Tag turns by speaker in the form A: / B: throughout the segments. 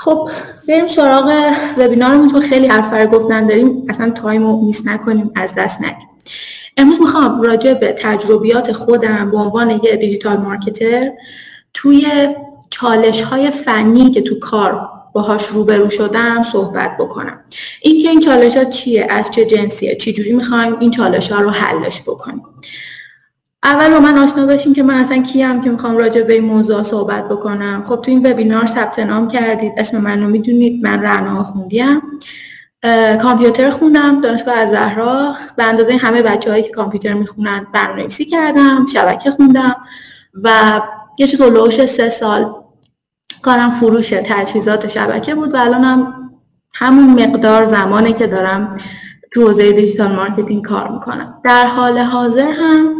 A: خب بریم سراغ وبینارمون چون خیلی حرف گفتن داریم اصلا time رو miss نکنیم از دست ندیم امروز می‌خوام راجع به تجربیات خودم به عنوان یه digital marketer توی چالش های فنی که تو کار باهاش روبرو شدم صحبت بکنم. اینکه این چالش ها چیه از چه جنسیه چجوری می‌خوایم این چالش ها رو حلش بکنیم. اول با من آشنا باشیم که من اصلا کیم که می‌خوام راجع به این موضوع صحبت بکنم. خب تو این وبینار ثبت نام کردید. اسم منو می‌دونید. من رعنا خوندیم کامپیوتر خوندم. دانشگاه الزهرا. به اندازه همه بچه که کامپیوتر می‌خونن برنامه‌نویسی کردم. شبکه خوندم. و یه چیز لوش سه سال کارم فروش تجهیزات شبکه بود و الانم همون مقدار زمانی که دارم تو حوزه digital marketing کار می‌کنم. در حال حاضر هم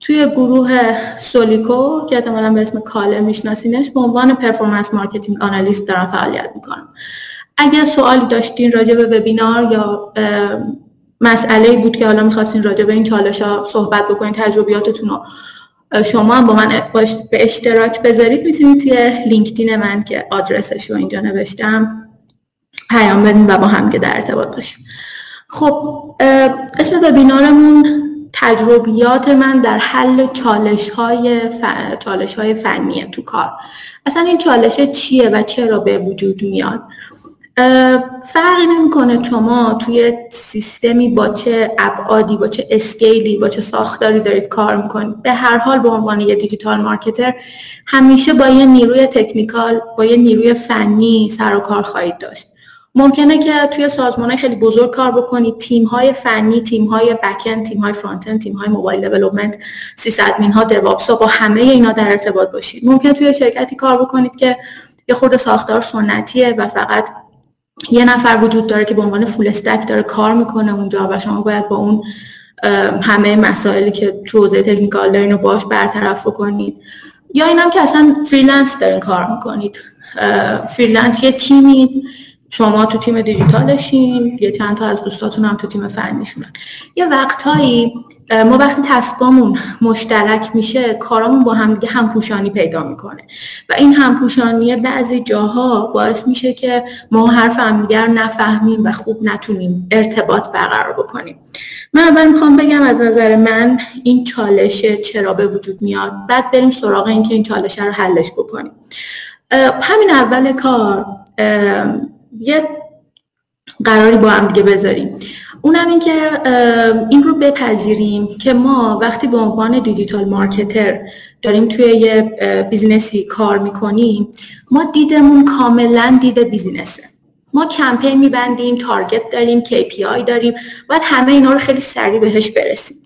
A: توی گروه سولیکو که احتمالا به اسم کاله میشناسینش به عنوان performance marketing analyst دارم فعالیت می‌کنم. اگر سوالی داشتین راجع به وبینار یا مسئله بود که حالا می‌خواستین راجع به این چالش ها صحبت بکنین تجربیاتتون رو شما هم با من به اشتراک بذارید. می‌تونید توی لینکدین من که آدرسش رو اینجا نوشتم پیام بدین و با هم که در ارتباط باشیم. خب اسم وبینارمون تجربیات من در حل چالش های, چالش های فنیه تو کار. اصلا این چالش چیه و چرا به وجود میاد؟ فرقی نمی‌کنه شما توی سیستمی با چه ابعادی با چه اسکیلی با چه ساختاری دارید کار می‌کنید. به هر حال به عنوان یه دیجیتال مارکتر همیشه با یه نیروی تکنیکال با یه نیروی فنی سر و کار خواهید داشت. ممکنه که توی سازمان خیلی بزرگ کار بکنید تیم های فنی تیم های بکن تیم های فرانتن تیم های موبایل دیولپمنت sysadmin ها DevOps با همه اینا در ارتباط باشید ممکن توی شرکتی کار بکنید که یه خورده ساختار سنتیه و فقط یه نفر وجود داره که به عنوان full stack داره کار می‌کنه اونجا و شما باید با اون همه مسائلی که تو حوزه technical دارین رو باش برطرف کنید یا اینم که اصلا freelance دارین کار می‌کنید. freelance یه تیمی شما تو تیم دیجیتالشین یه چند تا از دوستاتون هم تو تیم فنیشونن. یه وقتهایی ما وقتی تسکامون مشترک میشه کارامون با هم دیگه همپوشانی پیدا می‌کنه. و این همپوشانی بعضی جاها باعث میشه که ما حرف همدیگر نفهمیم و خوب نتونیم ارتباط برقرار بکنیم. من اول می‌خوام بگم از نظر من این چالشه چرا به وجود میاد؟ بعد بریم سراغ اینکه این چالشه رو حلش بکنیم. همین اول کار یه قراری با هم دیگه بذاریم. اونم این که این رو بپذیریم که ما وقتی به عنوان digital marketer داریم توی یه business ی کار می‌کنیم ما دیدمون کاملا دید business ه. ما کمپین میبندیم target داریم KPI داریم باید همه اینا رو خیلی سریع بهش برسیم.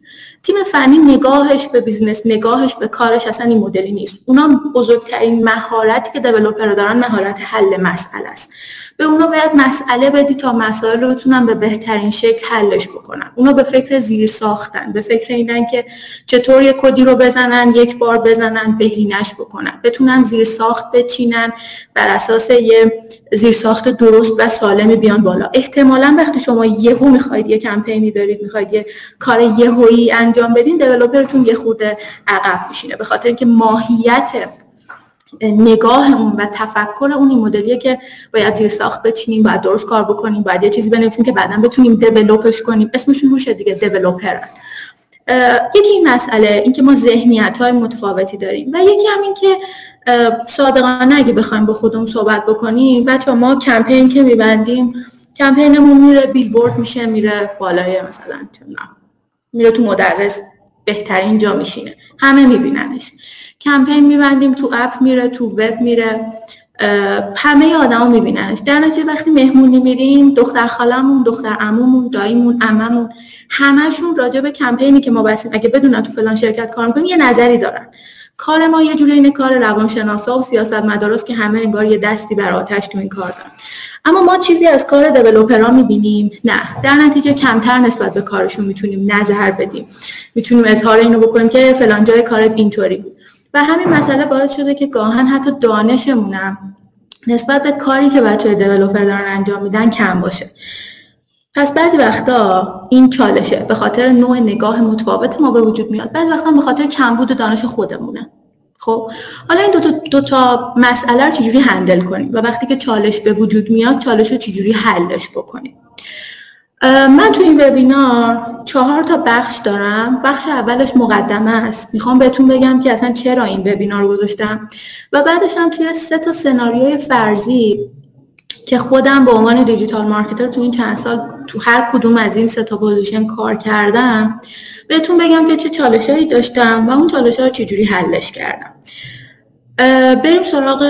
A: تیم فنی نگاهش به business نگاهش به کارش اصلا این مدلی نیست. اونا بزرگترین مهارتی که developer دارن مهارت حل مسئله است. به اونا باید مسئله بدی تا مسائل رو بتونن به بهترین شکل حلش بکنن. اونا به فکر زیر ساختن به فکر اینن که چطور یک کدی رو بزنن یک بار بزنن بهینش بکنن. بتونن زیر ساخت بچینن بر اساس یه زیر ساخت درست و سالمی بیان بالا. احتمالا وقتی شما یهو می‌خواید یه کمپینی دارید می‌خواید یه کار یهویی انجام بدین دیولپرتون یه خورده عقب میشینه. به خاطر اینکه ماهیت نگاه اون و تفکر اون این مدلیه که باید زیر ساخت بچینیم باید درست کار بکنیم باید یه چیزی بنویسیم که بعدا بتونیم دیولپش کنیم. اسمشون روشه دیگه دیولپر یکی این مسئله اینکه ما ذهنیت های متفاوتی داریم و یکی هم این که صادقانه اگه بخوایم با خودمون صحبت بکنیم بچه ما کمپین که میبندیم کمپینمون میره بیلبورد میشه میره بالای مثلا میره تو مدرس بهترین جا میشینه. همه میبیننش. کمپین میبندیم تو اپ میره تو وب میره همه آدما میبیننش. در نتیجه وقتی مهمونی میریم دختر خالمون دختر عمومون داییمون عممون همشون راجع به کمپینی که ما بسیم اگه بدونن تو فلان شرکت کار می‌کنن یه نظری دارن. کار ما یه جوری این کار روانشناسا و سیاست مدارس که همه انگار یه دستی بر آتش تو این کار دارن. اما ما چیزی از کار دیولپرها می‌بینیم. نه در نتیجه کمتر نسبت به کارشون می‌تونیم نظر بدیم. می‌تونیم اظهار اینو بکنیم که فلان جای کارت اینطوری بود. و همین مسئله باعث شده که گاهن حتی دانشمونم نسبت به کاری که بچه های دیولوپر دارن انجام میدن کم باشه. پس بعضی وقتا این چالشه به خاطر نوع نگاه متفاوت ما به وجود میاد. بعضی وقتا به خاطر کمبود دانش خودمونه. خب حالا این دو تا, دو تا مسئله رو چجوری هندل کنیم؟ و وقتی که چالش به وجود میاد چالش رو چجوری حلش بکنیم؟ من تو این وبینار چهار تا بخش دارم. بخش اولش مقدمه است. می‌خوام بهتون بگم که اصلا چرا این وبینار رو گذاشتم. و بعدش هم توی سه تا سناریوی فرضی که خودم به عنوان digital marketer تو این چند سال تو هر کدوم از این سه تا position کار کردم بهتون بگم که چه چالشهایی داشتم و اون چالش ها رو چجوری حلش کردم. بریم سراغ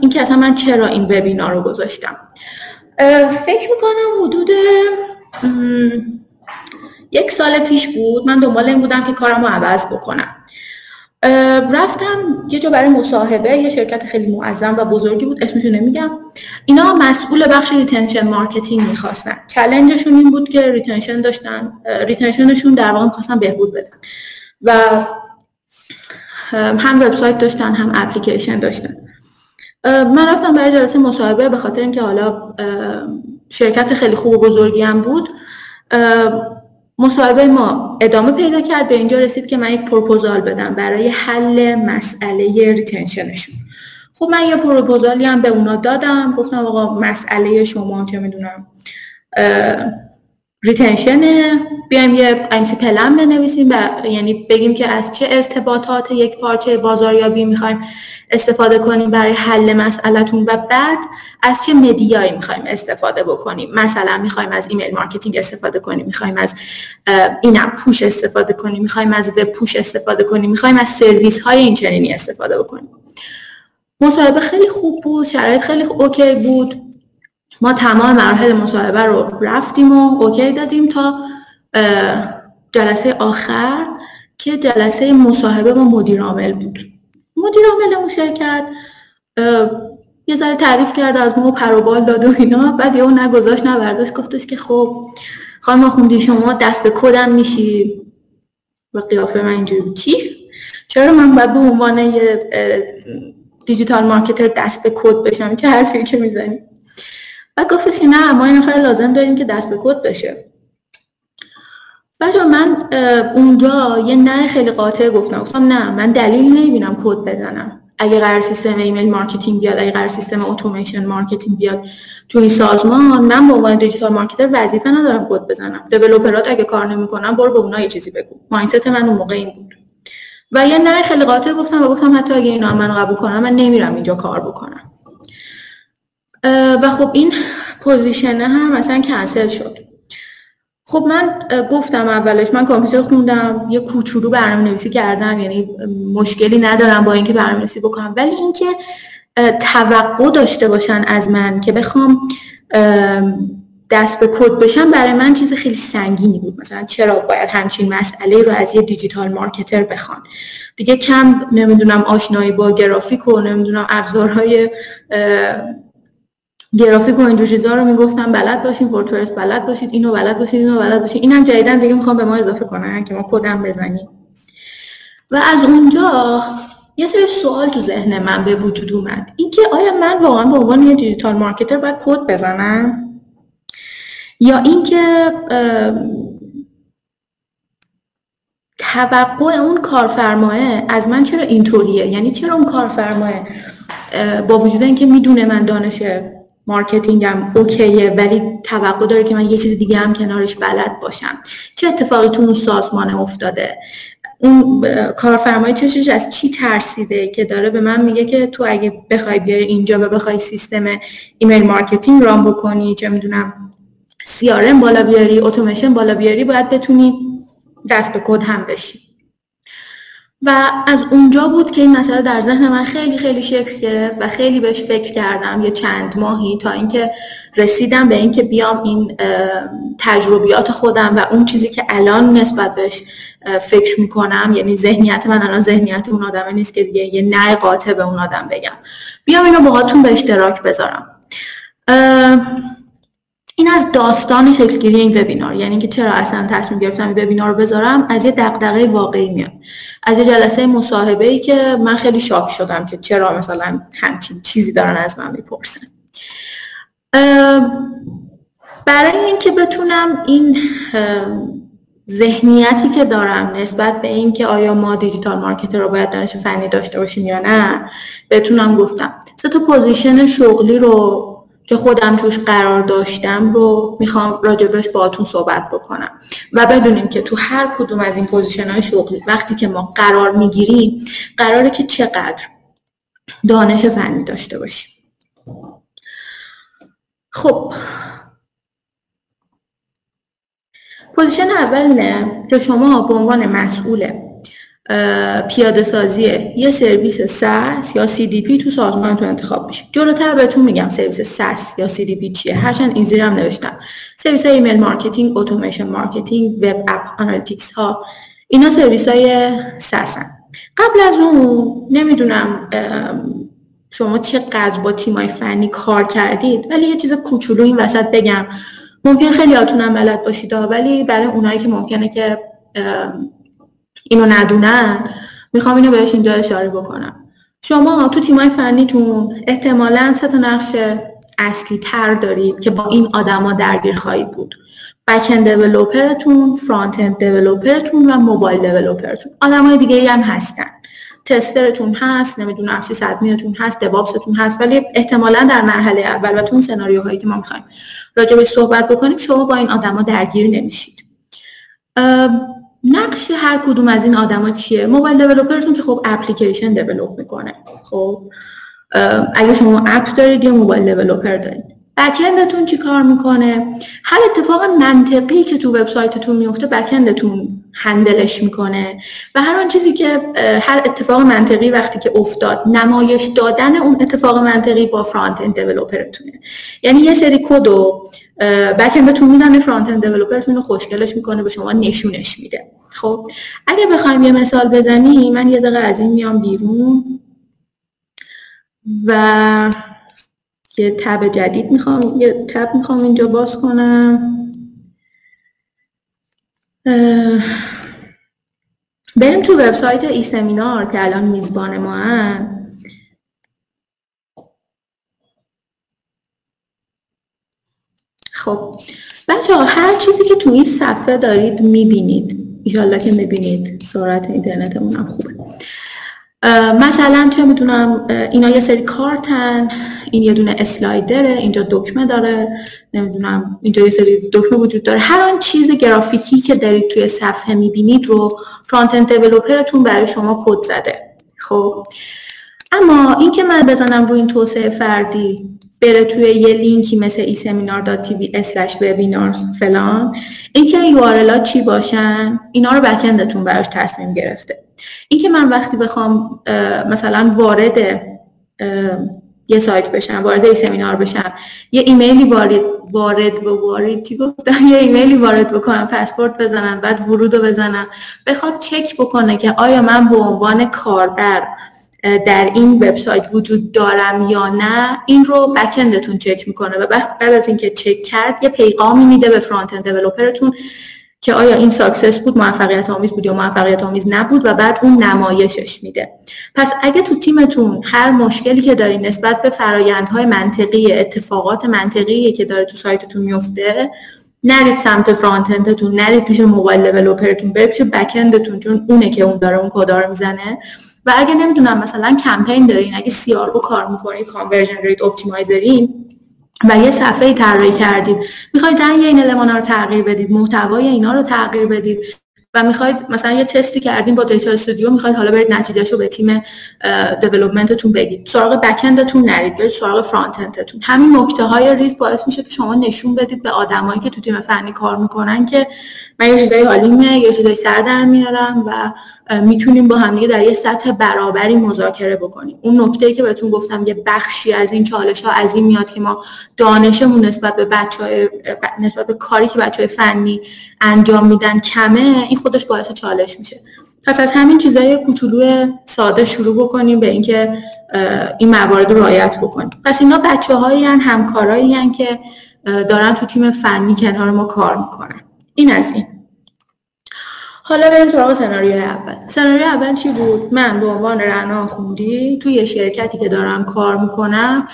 A: این که اصلا من چرا این وبینار رو گذاشتم. فکر می‌کنم حدود یک سال پیش بود. من دنبال این بودم که کارم رو عوض بکنم. رفتم یه جا برای مصاحبه یه شرکت خیلی معظم و بزرگی بود اسمشو نمیگم. اینا مسئول بخش retention marketing می‌خواستن. challenge شون این بود که retention داشتن retention شون در واقع می‌خواستن بهبود بدن. و هم وبسایت داشتن هم اپلیکیشن داشتن. من رفتم برای جلسه مصاحبه به خاطر اینکه حالا شرکت خیلی خوب و بزرگی هم بود مصاحبه ما ادامه پیدا کرد. به اینجا رسید که من یک پروپوزال بدم برای حل مسئله ریتنشنشون. خب من یه پروپوزالی هم به اونا دادم. گفتم آقا مسئله شما چه می‌دونم ریتنشنه. بیایم یه امسی پلن بنویسیم و یعنی بگیم که از چه ارتباطات یک پارچه بازاریابی می‌خوایم استفاده کنیم برای حل مسئلهتون و بعد از چه media یی می‌خوایم استفاده بکنیم؟ مثلا می‌خوایم از email marketing استفاده کنیم می‌خوایم از این push استفاده کنیم می‌خوایم از web push استفاده کنیم می‌خوایم از سرویس های این چنینی استفاده بکنیم. مصاحبه خیلی خوب بود شرایط خیلی OK بود. ما تمام مراحل مصاحبه رو رفتیم و OK دادیم تا جلسه آخر که جلسه مصاحبه با مدیر عامل بود. مدیر عامل اون شرکت یه ذره تعریف کرد از ما پروبال داد و اینا. بعد یه اون نگذاشت نبرداشت گفتش که خب خانم خوندی شما دست به کدم میشی؟ و قیافه من اینجوری چی؟ چرا من باید به عنوان یه دیجیتال مارکتر دست به کد بشم؟ چه حرفی که می‌زنی؟ بعد گفتش که نه ما این نفر لازم داریم که دست به کد بشه. بچه من اونجا یه نه خیلی قاطع گفتم. گفتم نه من دلیل نمی‌بینم کد بزنم. اگه قرار سیستم email marketing بیاد اگه قرار سیستم اتوماسیون marketing بیاد تو این سازمان من به عنوان digital marketer وظیفه ندارم کد بزنم. developer ات اگه کار نمی‌کنن برو به اونها یه چیزی بگو. mindset من اون موقع این بود. و یه نه خیلی قاطع گفتم و گفتم حتی اگه اینا من قبول کنم من نمیرم اینجا کار بکنم. و خب این position هم مثلا کنسل شد. خب من گفتم اولش من کامپیوتر خوندم یه کوچولو برنامه نویسی کردم یعنی مشکلی ندارم با اینکه برنامه نویسی بکنم. ولی اینکه توقع داشته باشن از من که بخوام دست به کد بشم برای من چیز خیلی سنگینی بود. مثلا چرا باید همچین مسئله رو از یه digital marketer بخوان؟ دیگه کم نمی‌دونم آشنایی با گرافیک و نمی‌دونم ابزارهای گرافیک و اینجور چیزا رو می‌گفتم بلد باشین وردپرس بلد باشید اینو بلد باشید اینو بلد باشید اینم جدیدن دیگه می‌خوام به ما اضافه کنن که ما کدم بزنیم. و از اونجا یه سری سوال تو ذهن من به وجود اومد. اینکه آیا من واقعا به عنوان یه دیجیتال مارکتر باید کد بزنم؟ یا اینکه توقع اون کارفرماه از من چرا اینطوریه؟ یعنی چرا اون کارفرماه با وجود اینکه می‌دونه من دانش marketing م OK ه ولی توقع داره که من یه چیز دیگه هم کنارش بلد باشم. چه اتفاقی تو اون سازمان افتاده؟ اون کارفرمای چشش از چی ترسیده که داره به من میگه که تو اگه بخوای بیای اینجا و بخوای سیستم email marketing run بکنی چه می‌دونم CRM بالا بیاری اتوماسیون بالا بیاری باید بتونی دست به کد هم بشی. و از اونجا بود که این مسئله در ذهن من خیلی خیلی شکل گرفت و خیلی بهش فکر کردم یه چند ماهی تا اینکه رسیدم به اینکه بیام این تجربیات خودم و اون چیزی که الان نسبت بهش فکر می‌کنم یعنی ذهنیت من الان ذهنیت اون آدمه نیست که دیگه یه نه قاطع به اون آدم بگم. بیام اینو باهاتون به اشتراک بذارم. این از داستان شکلگیری این وبینار یعنی که چرا اصلا تصمیم گرفتم وبینار بذارم از یه دغدغه واقعی میاد. از یه جلسه مصاحبه ای که من خیلی shock شدم که چرا مثلا همچین چیزی دارن از من می‌پرسن. برای اینکه بتونم این ذهنیتی که دارم نسبت به اینکه آیا ما digital marketer ا باید دانش فنی داشته باشیم یا نه بتونم گفتم. سه تا position شغلی رو که خودم توش قرار داشتم رو می‌خوام راجبش باهاتون صحبت بکنم. و بدونیم که تو هر کدوم از این پوزیشن های شغلی وقتی که ما قرار می‌گیریم قراره که چقدر دانش فنی داشته باشیم. خب. پوزیشن اول اینه که شما به عنوان مسئول پیاده سازی یه سرویس SaaS یا CDP تو سازمانتون انتخاب میشه. جلوتر بهتون میگم سرویس SaaS یا CDP چیه. هرچند این زیرم نوشتم. سرویس های email marketing automation marketing web app analytics ها اینا سرویس های SaaS ن قبل از اون نمی‌دونم شما چقدر با تیمای فنی کار کردید ولی یه چیز کوچولو این وسط بگم. ممکن خیلی هاتونم بلد باشید ولی برای اونایی که ممکنه که اینو ندونن می‌خوام اینو بهش اینجا اشاره بکنم. شما تو تیمای فنیتون احتمالا سه تا نقش اصلی تر دارید که با این آدما درگیر خواهید بود. back-end developer تون front-end developer تون و mobile developer تون آدمای دیگه هم هستن. tester تون هست نمی‌دونم sysadmin تون هست DevOps تون هست ولی احتمالا در مرحله اول و تو اون سناریوهایی که ما می‌خوایم راجع صحبت بکنیم شما با این آدما درگیر نمیشید. نقش هر کدوم از این آدما چیه؟ mobile developer تون که خب application develop می‌کنه. خب اگه شما app دارید یا mobile developer دارید. back-end تون چی کار می‌کنه؟ هر اتفاق منطقی که تو وبسایتتون میفته back-end تون handle ش می‌کنه. و هر آن چیزی که هر اتفاق منطقی وقتی که افتاد نمایش دادن اون اتفاق منطقی با front-end developer تونه. یعنی یه سری کد back-end تون می‌زنه front-end developer تون رو خوشگلش می‌کنه به شما نشونش میده. خب اگه بخوایم یه مثال بزنیم من یه دقیقه از این میام بیرون و یه تب جدید می‌خوام یه تب می‌خوام اینجا باز کنم. بریم تو وبسایت ای سمینار که الان میزبان ما هم خب بچه ها هر چیزی که تو این صفحه دارید می‌بینید ایشالله که می‌بینید. سرعت اینترنتمون هم خوبه. مثلا چه می‌دونم اینا یه سری کارتن این یه دونه اسلایدره اینجا دکمه داره نمی‌دونم اینجا یه سری دکمه وجود داره. هر آن چیز گرافیکی که دارید توی صفحه می‌بینید رو فرانت اند دیولپرتون برای شما کد زده. خب اما این که من بزنم روی این توسعه فردی بره توی یه لینکی مثل ای سمینار تیوی اسلش فلان. اینکه یو چی باشن اینا رو بکندتون براش تصمیم گرفته. اینکه من وقتی بخوام مثلا وارد یه سایت بشم وارد ای سمینار بشم یه ایمیلی وارد وارد و وارد چی گفتم؟ یه ایمیلی وارد بکنم پسپورت بزنم بعد ورود رو بزنم. بخواد چک بکنه که آیا من به عنوان کاربر در این وبسایت وجود دارم یا نه این رو بکندتون چک می‌کنه و بعد از اینکه چک کرد یه پیغامی میده به فرانت اند دیولپرتون که آیا این success بود موفقیت آمیز بود یا موفقیت آمیز نبود و بعد اون نمایشش میده. پس اگه تو تیمتون هر مشکلی که داری نسبت به فرایندهای منطقی اتفاقات منطقی که داره تو سایتتون میفته نرید سمت front-end تون نرید پیش mobile developer تون برید پیش back-end تون چون اونه که اون داره اون کدا می‌زنه. و اگه نمی‌دونم مثلا کمپین دارین اگه CRO کار می‌کنید conversion rate optimizer این و یه صفحه طراحی کردید می‌خواید رنگ این element رو تغییر بدید محتوای اینا رو تغییر بدید و می‌خواید مثلا یه تستی کردین با Data Studio می‌خواید حالا برید نتیجهش رو به تیم development تون بگید. سراغ back-end تون نرید برید سراغ front-end تون همین نکته های ریز باعث میشه که شما نشون بدید به آدمایی که تو تیم فنی کار می‌کنن که من یه چیزای حالیمه یه چیزای سر در میارم و می‌تونیم با همدیگه در یه سطح برابری مذاکره بکنیم. اون نکته که بهتون گفتم یه بخشی از این چالش ها از این میاد که ما دانشمون نسبت به بچه نسبت به کاری که بچه های فنی انجام میدن کمه این خودش باعث چالش میشه. پس از همین چیزای کوچولو ساده شروع بکنیم به اینکه این موارد رو رعایت بکنیم. پس اینا بچه هایی همکارایی که دارن تو تیم فنی کنار ما کار می‌کنن. این از این. حالا بریم سراغ سناریوی اول. سناریوی اول چی بود؟ من به عنوان رنا خوندی توی شرکتی که دارم کار می‌کنم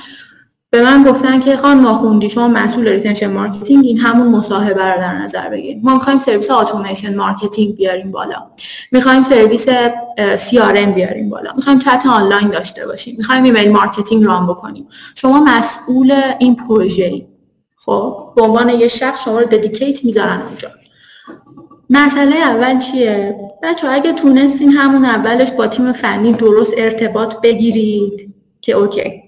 A: به من گفتن که خانم آخوندی شما مسئول retention marketing این همون مصاحبه رو در نظر بگیرید. ما می‌خوایم سرویس automation marketing بیاریم بالا. می‌خوایم سرویس CRM بیاریم بالا. می‌خوایم chat online داشته باشیم. می‌خوایم email marketing run بکنیم. شما مسئول این پروژه خب به عنوان یه شخص شما رو dedicate می‌ذارن اونجا. مسئله اول چیه؟ بچه اگه تونستین همون اولش با تیم فنی درست ارتباط بگیرید که okay.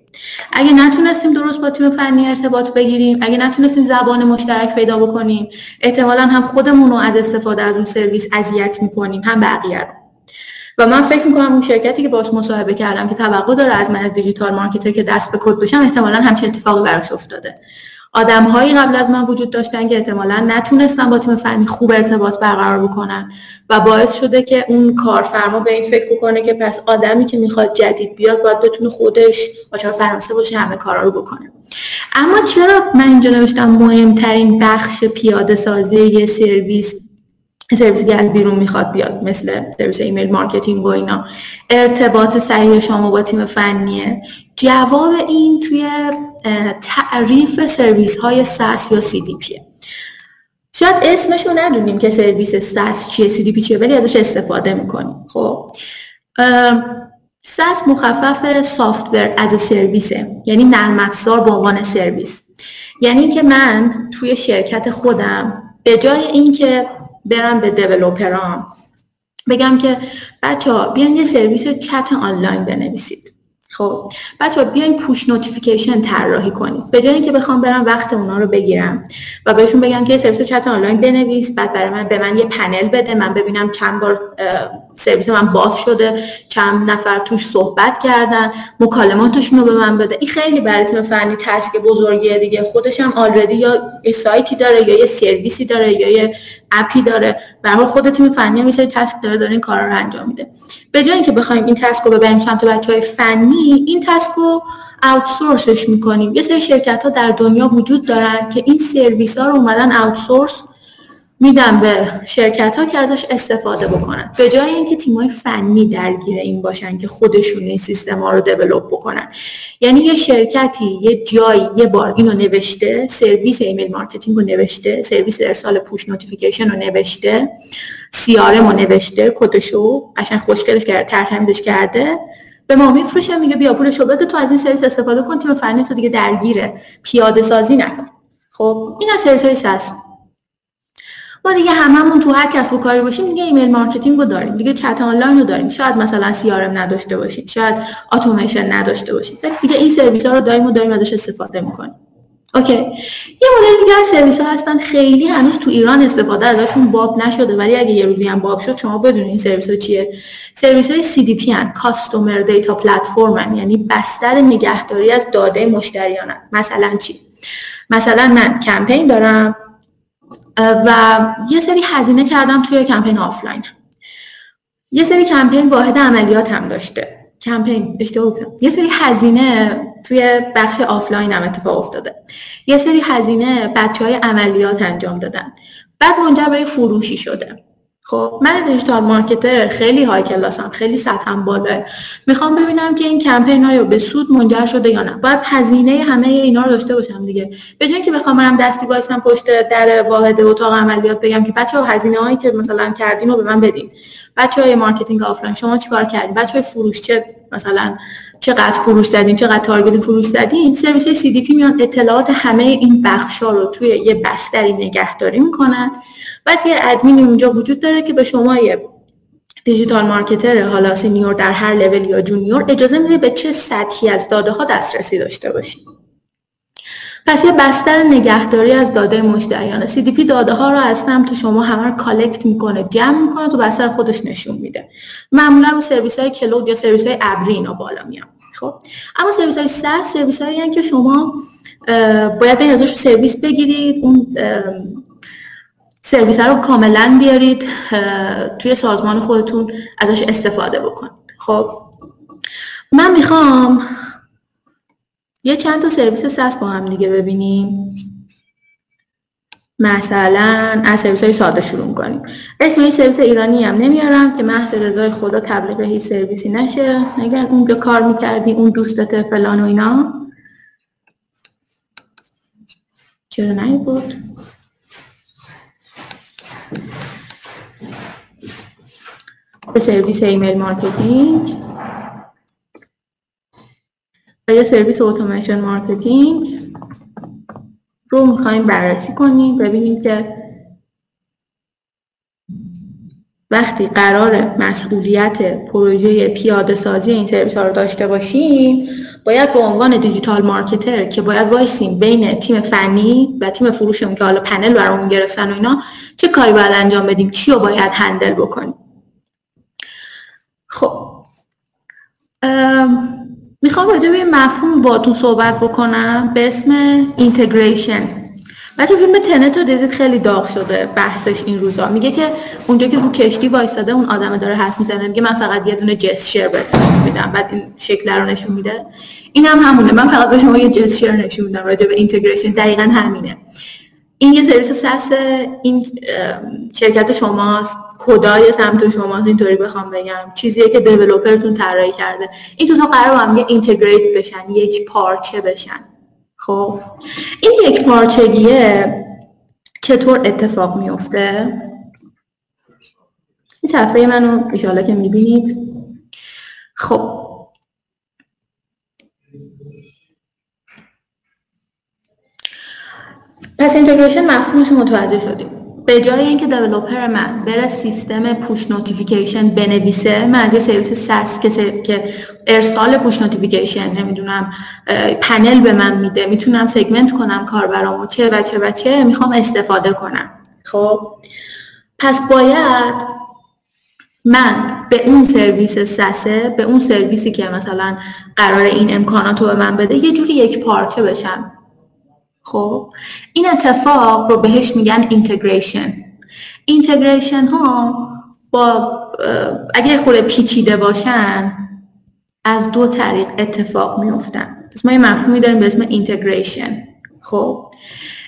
A: اگه نتونستیم درست با تیم فنی ارتباط بگیریم اگه نتونستیم زبان مشترک پیدا بکنیم احتمالا هم خودمون رو از استفاده از اون سرویس اذیت می‌کنیم هم بقیه رو. و من فکر می‌کنم اون شرکتی که باش مصاحبه کردم که توقع داره از من digital marketer که دست به کد بشم احتمالا همچین اتفاقی براش افتاده. آدم هایی قبل از من وجود داشتن که احتمالا نتونستن با تیم فنی خوب ارتباط برقرار بکنن و باعث شده که اون کارفرما به این فکر بکنه که پس آدمی که می‌خواد جدید بیاد باید بتونه خودش با فرانسه باشه همه کارا رو بکنه. اما چرا من اینجا نوشتم مهمترین بخش پیاده سازی یه سرویس سرویسی که از بیرون می‌خواد بیاد؟ مثل سرویس email marketing و اینا. ارتباط صحیح شما با تیم فنیه. جواب این توی تعریف سرویس های SaaS یا CDP ه شاید اسمش رو ندونیم که سرویس SaaS چیه CDP چیه ولی ازش استفاده می‌کنیم. خب. SaaS مخفف software as a service ه. یعنی نرم افزار به عنوان سرویس. یعنی که من توی شرکت خودم به جای اینکه برم به developer ام بگم که بچه ها بیان یه سرویس chat online بنویسید. خب بچه بیاین push notification طراحی کنید. به جای اینکه بخوام برم وقت اونا رو بگیرم و بهشون بگم که سرویس chat online بنویس بعد برای من به من یه پنل بده من ببینم چند بار سرویس من باز شده چند نفر توش صحبت کردن مکالماتشون رو به من بده. این خیلی برای تیم فنی task بزرگیه دیگه. خودش هم already یا یه سایتی داره یا یه سرویسی داره یا یه app ی داره. به خود تیم فنی هم یه task داره داره این کارا رو انجام میده. به جای اینکه بخوایم این task رو ببریم سمت بچه های فنی این task رو outsource ش می‌کنیم. یه سری شرکت ها در دنیا وجود دارن که این سرویس ها رو اومدن outsource میدم به شرکت ها که ازش استفاده بکنن. به جای اینکه تیمای فنی درگیر این باشن که خودشون این سیستم ها رو develop بکنن. یعنی یه شرکتی یه جایی یه بار اینو نوشته سرویس email marketing رو نوشته سرویس ارسال push notification رو نوشته سی رو نوشته کدشو قشنگ خوشگلش کرده تر تمیزش کرده. به ما میفروشه میگه بیا پولشو بده تو از این سرویس استفاده کن تیم فنی تو دیگه درگیره. پیاده سازی نکن. خب این از سرویس هست ما دیگه هممون تو هر کسب و کاری باشیم دیگه email marketing رو داریم. دیگه چت آنلاین رو داریم. شاید مثلا CRM نداشته باشیم. شاید اتوماسیون نداشته باشیم. دیگه این سرویس ها رو داریم و داریم ازش استفاده می‌کنیم. اوکی. یه مدل دیگه از سرویس ها هستن. خیلی هنوز تو ایران استفاده ازشون باب نشده ولی اگه یه روزی هم باب شد شما بدونید این سرویس ها چیه. سرویس های CDP هن customer data platform یعنی بستر نگهداری از داده مشتریان مثلا چی؟ مثلا من کمپین دارم. و یه سری هزینه کردم توی کمپین آفلاین. یه سری کمپین واحد عملیات هم داشته. کمپین اشتباه گفتم. یه سری هزینه توی بخش آفلاین هم اتفاق افتاده. یه سری هزینه بچه های عملیات انجام دادن. بعد منجر به فروشی شده. خب من digital marketer خیلی high class م خیلی سطحم بالاه. می‌خوام ببینم که این کمپین های به سود منجر شده یا نه. باید هزینه همه اینا رو داشته باشم دیگه. به جای که بخوام برم دستی وایسم پشت در واحد اتاق عملیات بگم که بچه ها هزینه هایی که مثلا کردین رو به من بدین. بچه های marketing آفلاین شما چیکار کردین؟ بچه های فروش چه مثلا چقدر فروش زدین چقدر target فروش زدین سرویس های CDP میان اطلاعات همه این بخشا رو توی یه بستری نگهداری می‌کنن. بعد یه ادمین اونجا وجود داره که به شما یه digital marketer حالا senior در هر لول یا junior اجازه میده به چه سطحی از داده ها دسترسی داشته باشید. پس یه بستر نگهداری از داده مشتریان CDP داده ها رو از سمت شما همه رو collect می‌کنه جمع می‌کنه تو بستر خودش نشون میده. معمولا رو سرویس های cloud یا سرویس های ابری اینا بالا میان خب؟ اما سرویس های SaaS سرویس هایی که شما باید به ازش سرویس بگیرید. اون سرویس رو کاملا بیارید توی سازمان خودتون ازش استفاده بکنید. خب؟ من می‌خوام یه چند تا سرویس ساس با هم دیگه ببینیم. مثلا از سرویس های ساده شروع کنیم اسم هیچ سرویس ایرانی هم نمیارم که محض رضای خدا تبلیغ هیچ سرویسی نشه. نگن اون که کار می‌کردی اون دوستت فلان و اینا. چرا نه بود به سرویس email marketing. یا سرویس اتوماسیون marketing رو می‌خوایم بررسی کنیم ببینیم که وقتی قرار مسئولیت پروژه پیاده سازی این سرویس ها رو داشته باشیم باید به عنوان digital marketer که باید وایسیم بین تیم فنی و تیم فروشمون که حالا پنل برامون گرفتن و اینا چه کاری باید انجام بدیم؟ چی رو باید handle بکنیم؟ خب می‌خوام راجع به مفهوم باتون صحبت بکنم به اسم integration بچه فیلم Tenet رو دیدید؟ خیلی داغ شده بحثش این روزا. میگه که اونجا که رو کشتی وایساده اون آدم داره حرف می‌زنه. میگه من فقط یه دونه gesture بهتون میدم. بعد این شکل رو نشون میده. این هم همونه. من فقط به شما یه gesture نشون میدم راجع به integration دقیقا همینه. این یه سرویس سس این شرکت شماست کدای سمت شماست اینطوری بخوام بگم. چیزیه که دیولپرتون طراحی کرده. این تو تا قرار هم یه اینتگریت بشن یک پارچه بشن. خب؟ این یک پارچگیه چطور اتفاق میفته؟ این صفحه منو ایشالا که می‌بینید. خب پس integration مفهومش متوجه شدیم. به جای اینکه developer من بره سیستم push notification بنویسه من از یه سرویس SaaS که, که ارسال push notification نمی‌دونم پنل به من میده می‌تونم segment کنم کاربرامو چه و چه و چه می‌خوام استفاده کنم. خب پس باید من به اون سرویس SaaS ه به اون سرویسی که مثلا قرار این امکانات رو به من بده یه جوری یک پارچه بشم. خب این اتفاق رو بهش میگن integration integration ها با اگه خود پیچیده باشن از دو طریق اتفاق میفتن پس ما یه مفهومی داریم به اسم integration خب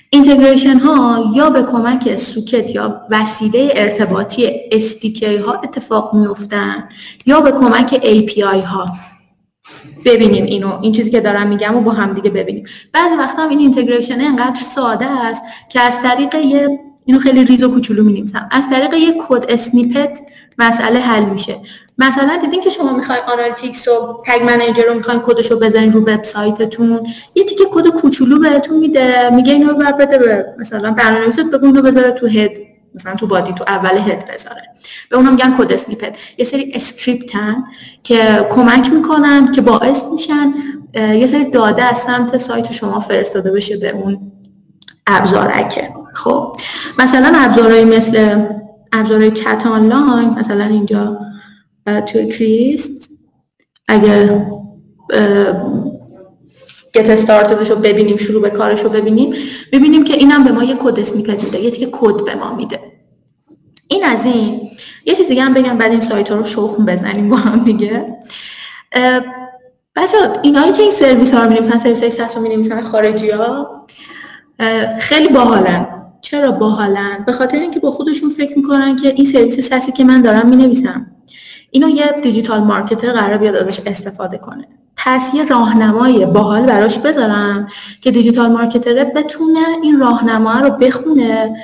A: integration ها یا به کمک socket یا وسیله ارتباطی SDK ها اتفاق میفتن یا به کمک API ها. ببینیم اینو این چیزی که دارم میگم و با هم دیگه ببینیم. بعضی وقتا این integration انقدر ساده است که از طریق یه اینو خیلی ریز و کوچولو می‌نویسم. از طریق یه code snippet مسئله حل میشه. مثلا دیدین که شما می‌خواین Analytics و Tag Manager رو می‌خواین کدش رو بزنین رو وبسایتتون. یه تیکه کد کوچولو بهتون میده میگه اینو بده به مثلا برنامه‌نویس بگو اینو بذاره تو head مثلا تو body تو اول هد بذاره. به اونا میگن code snippet. یه سری script ن که کمک می‌کنن که باعث میشن یه سری داده از سمت سایت شما فرستاده بشه به اون ابزارکه خب مثلا ابزارهایی مثل ابزارهای چت آنلاین مثلا اینجا توی Crisp اگر get started ش رو ببینیم شروع به کارش رو ببینیم. ببینیم که اینم به ما یه code snippet میده یه کد به ما میده. این از این. یه چیز دیگه هم بگم بعد این سایت ها رو شخم بزنیم با هم دیگه. بچه اینایی که این سرویس ها رو می سرویس های SaaS رو می خارجی ها خیلی باحالن. چرا باحالن؟ به خاطر اینکه با خودشون فکر می‌کنن که این سرویس SaaS ی که من دارم می نویسم اینو یه digital marketer قرار بیاد ازش استفاده کنه. پس یه راهنمای باحال براش بذارم که digital marketer بتونه این راهنما رو بخونه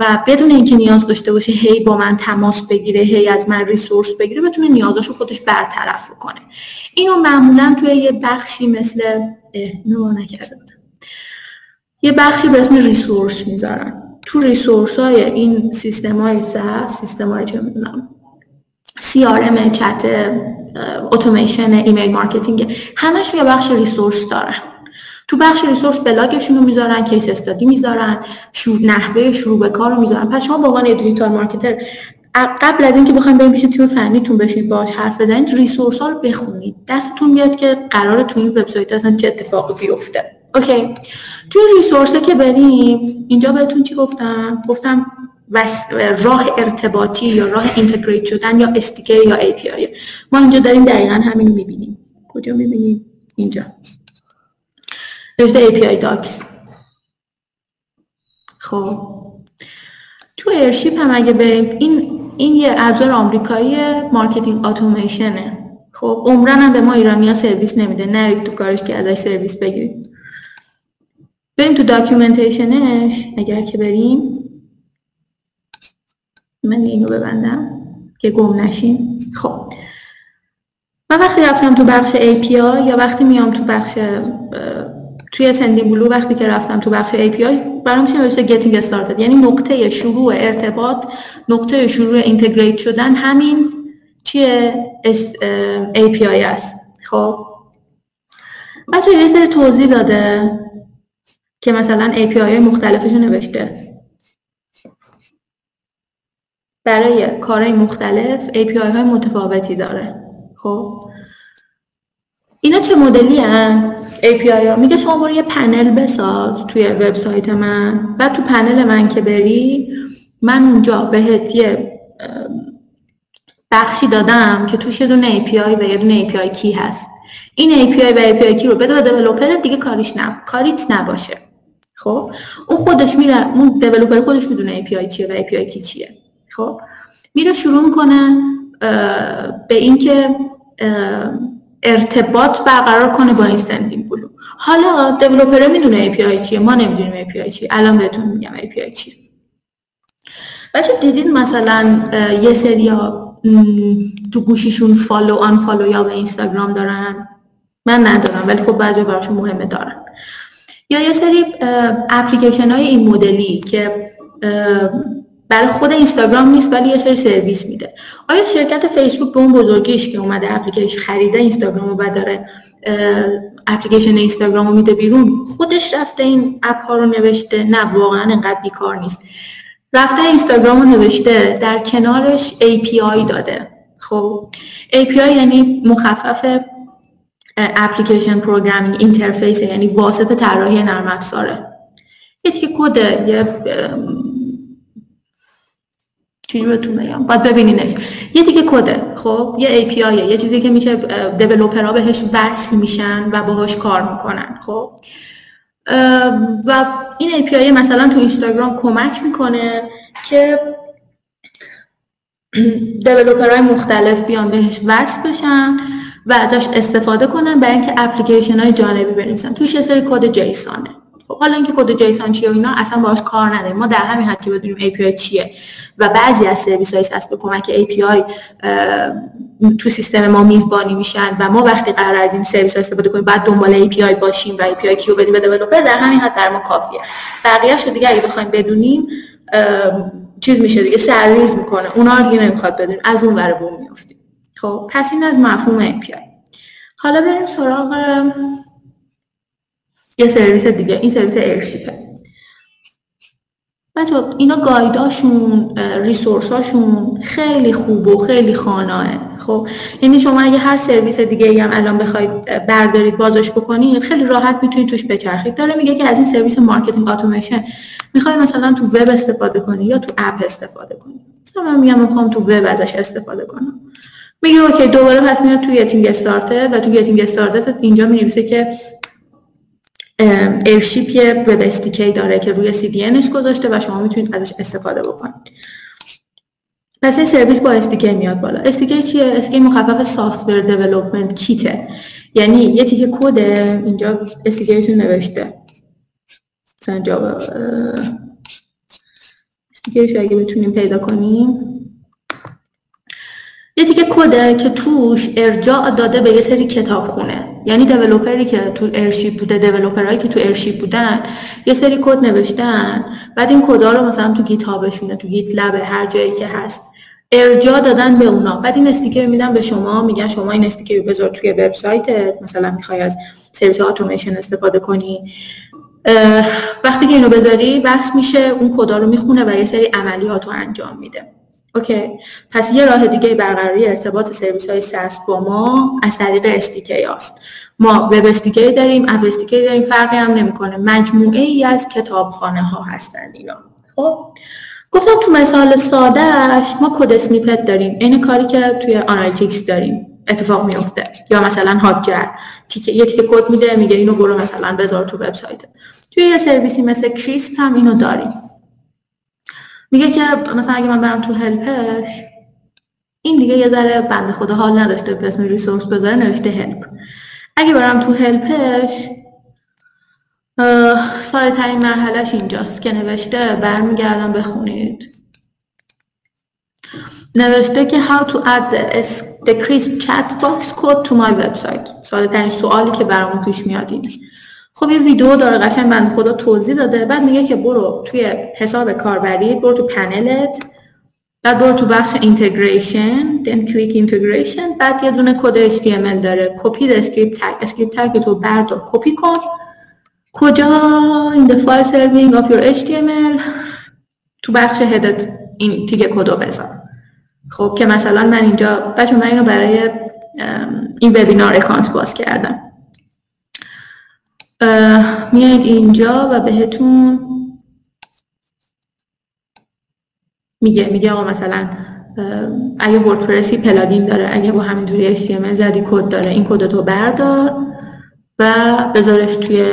A: و بدون اینکه نیاز داشته باشه هی با من تماس بگیره هی از من resource بگیره بتونه نیازاشو خودش برطرف کنه اینو معمولا توی یه بخشی مثل اینو نکرده بودم. یه بخشی به اسم resource می‌ذارن تو resource های این سیستم های سیستم های چه می‌دونم CRM چت اتوماسیون email marketing همش یه بخش resource دارن. تو بخش resource بلاگشون رو می‌ذارن case study می‌ذارن شروع نحوه شروع به کار رو می‌ذارن. پس شما به عنوان digital marketer قبل از اینکه بخواید بریم پیش تیم فنیتون بشین باش حرف بزنید resource ها رو بخونید. دستتون میاد که قرار تو این وبسایت اصلا چه اتفاقی بیفته. اوکی. تو resource که بریم اینجا بهتون چی گفتم؟ گفتم راه ارتباطی یا راه integrate شدن یا SDK یا API ما اینجا داریم دقیقا همین رو می‌بینیم. کجا می‌بینیم؟ اینجا. نوشته API Docs. خب. تو Airship هم اگه بریم این این یه ابزار آمریکایی marketing اتوماسیونه. خب عمرن هم به ما ایرانی ها سرویس نمیده. نرید تو کارش که ازش سرویس بگیرید بریم تو documentation ش اگر که بریم. من اینو ببندم که گم نشیم خب. من وقتی رفتم تو بخش API یا وقتی میام تو بخش توی سندین بلو وقتی که رفتم تو بخش API برام نوشته؟ Getting started. یعنی نقطه شروع ارتباط نقطه شروع اینتگریت شدن همین چیه API است. خب. بچه یه سری توضیح داده که مثلا API های مختلفش نوشته. برای کارهای مختلف API های متفاوتی داره. خب؟ اینا چه مدلی هم؟ API ها. میگه شما برو یه پنل بساز توی وبسایت من و تو پنل من که بری من اونجا بهت یه بخشی دادم که توش یه دونه API و یه دونه API کی هست. این API و API کی رو بده به دیولپر دیگه کاریش نب... کاریت نباشه. خب؟ اون خودش میره اون developer خودش می‌دونه API چیه و API key چیه. خب میره شروع می‌کنه به اینکه ارتباط برقرار کنه با این Sendinblue حالا developer می‌دونه API چیه ما نمی‌دونیم API چیه. الان بهتون میگم API چیه. بچه‌ها دیدید مثلا یه سری تو گوشیشون follow unfollow یاب اینستاگرام دارن؟ من ندارم ولی خب بعضی براشون مهمه دارن. یا یه سری اپلیکیشن های این مدلی که برای خود اینستاگرام نیست ولی یه سری سرویس میده. آیا شرکت فیسبوک به اون بزرگیش که اومده اپلیکیشن خریده اینستاگرام رو و داره اپلیکیشن اینستاگرام رو میده بیرون؟ خودش رفته این اپ ها رو نوشته. نه واقعا انقدر بیکار نیست. رفته اینستاگرام رو نوشته در کنارش API داده. خب API یعنی مخفف application programming interface یعنی واسط طراحی نرم افزاره. یه کد یه چیزی بهتون بگم باید ببینینش یه دیگه کده خب؟ یه API یه چیزی که میشه developer ها بهش وصل میشن و باهاش کار می‌کنن خب؟ و این API مثلا تو اینستاگرام کمک می‌کنه که developer های مختلف بیان بهش وصل بشن و ازش استفاده کنن برای اینکه اپلیکیشن های جانبی بنویسن. توش یه سری کد JSON ه خب حالا اینکه کد JSON چیه و اینا اصلا باهاش کار نداریم. ما در همین حد که بدونیم API چیه. و بعضی از سرویس هایی هست به کمک API تو سیستم ما میزبانی میشن و ما وقتی قرار از این سرویس استفاده کنیم بعد دنبال API باشیم و API key و بدیم به developer در همین حد در ما کافیه. بقیه شو دیگه اگه بخوایم بدونیم چیز میشه دیگه سرریز می‌کنه. اونا رو دیگه نمی‌خواد بدونیم. از اون ور بوم میافتیم خب پس این از مفهوم API حالا بریم سراغ یه سرویس دیگه این سرویس Airship ه بچه‌ها اینا guide اشون resource اشون خیلی خوب و خیلی خواناه خب یعنی شما اگه هر سرویس دیگه هم الان بخواید بردارید بازش بکنید خیلی راحت می‌تونید توش بچرخید. داره میگه که از این سرویس marketing اتوماسیون می‌خوای مثلا تو وب استفاده کنی یا تو اپ استفاده کنی. مثلا من میگم می‌خوام تو وب ازش استفاده کنم. میگه اوکی دوباره پس میاد تو getting started و تو getting started اینجا میگه که Airship یه وب SDK داره که روی CDN ش گذاشته و شما می‌تونید ازش استفاده بکنید. پس این سرویس با SDK میاد بالا. SDK چیه؟ SDK مخفف software development kit ه یعنی یه تیکه کد اینجا SDK شون نوشته. مثلا Java SDK ش اگه بتونیم پیدا کنیم. یه تیکه کده که توش ارجاع داده به یه سری کتابخونه یعنی developer ی که تو Airship بوده developer ایی که تو Airship بودن یه سری کد نوشتن. بعد این کدا رو مثلا تو GitHub شونه تو GitLab هر جایی که هست ارجاع دادن به اونا. بعد این SDK رو میدن به شما میگن شما این SDK رو بذار توی وبسایتت. مثلا می‌خوای از سرویس اتوماسیون استفاده کنی. وقتی که اینو بذاری وصل میشه اون کدا رو می‌خونه و یه سری عملیات رو انجام میده. اوکی. پس یه راه دیگه برقراری ارتباط سرویس های SaaS با ما از طریق SDK هاست ما وب SDK داریم اپ SDK داریم فرقی هم نمی‌کنه. مجموعه ای از کتابخانه ها هستن اینا. خب؟ گفتم تو مثال سادهش ما code snippet داریم. این کاری که توی Analytics داریم. اتفاق میفته یا مثلا هاجر یه تیکه کد میده میگه اینو برو مثلا بذار تو وبسایت توی یه سرویسی مثل کریسپ هم اینو داریم. میگه که مثلا اگه من برم تو هلپش این دیگه یه ذره بنده خدا حال نداشته به اسم ریسورس بذاره نوشته هلپ. اگه برم تو هلپش ساده ترین مرحلهش اینجاست که نوشته برمیگردم بخونید. نوشته که how to add the crisp chat box code to my website. ساده ترین سوالی که برامون پیش میاد اینه. خب یه ویدیو داره قشنگ بنده خدا توضیح داده بعد میگه که برو توی حساب کاربری برو تو پنلت بعد برو تو بخش integration then click integration بعد یه دونه کد HTML داره copy script tag script tag تو بردار کپی کن. کجا؟ the file serving of your HTML. تو بخش head ت این تیکه کدو بزن. خب که مثلا من اینجا بچه‌ها من اینو برای این وبینار اکانت باز کردم. میایید اینجا و بهتون میگه میگه آقا مثلا اگه WordPress ی plugin داره اگه با همینطوری HTML زدی کد داره این کد تو بردار و بذارش توی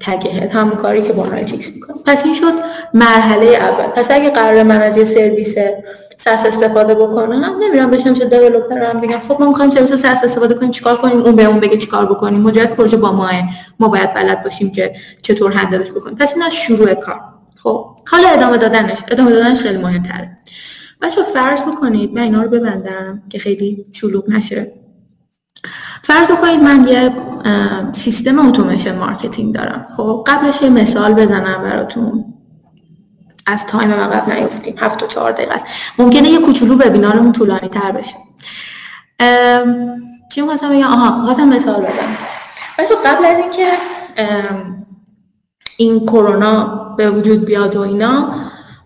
A: tag ه همون کاری که با Analytics می‌کنه پس این شد مرحله اول. پس اگه قرار من از یه سرویس SaaS استفاده بکنم. نمیرم پیش بچه developer م بگم. خب ما می‌خوایم سرویس SaaS استفاده کنیم. چیکار کنیم؟ اون به اون بگه چیکار بکنیم. مدیریت پروژه با ما ما باید بلد باشیم که چطور handle ش بکنیم. پس این از شروع کار. خب حالا ادامه دادنش. ادامه دادنش خیلی مهمتره. بچه‌ها فرض بکنید من اینا رو ببندم که خیلی شلوغ نشه. فرض بکنید من یه سیستم automation marketing دارم. خب قبلش یه مثال بزنم براتون. از تایم ما عقب نیفتیم. هفت و چهار دقیقه است. ممکنه یه کوچولو webinar مون طولانی تر بشه. چی می‌خواستم بگم؟ آها خواستم مثال بدم. بچه قبل از اینکه این کرونا به وجود بیاد و اینا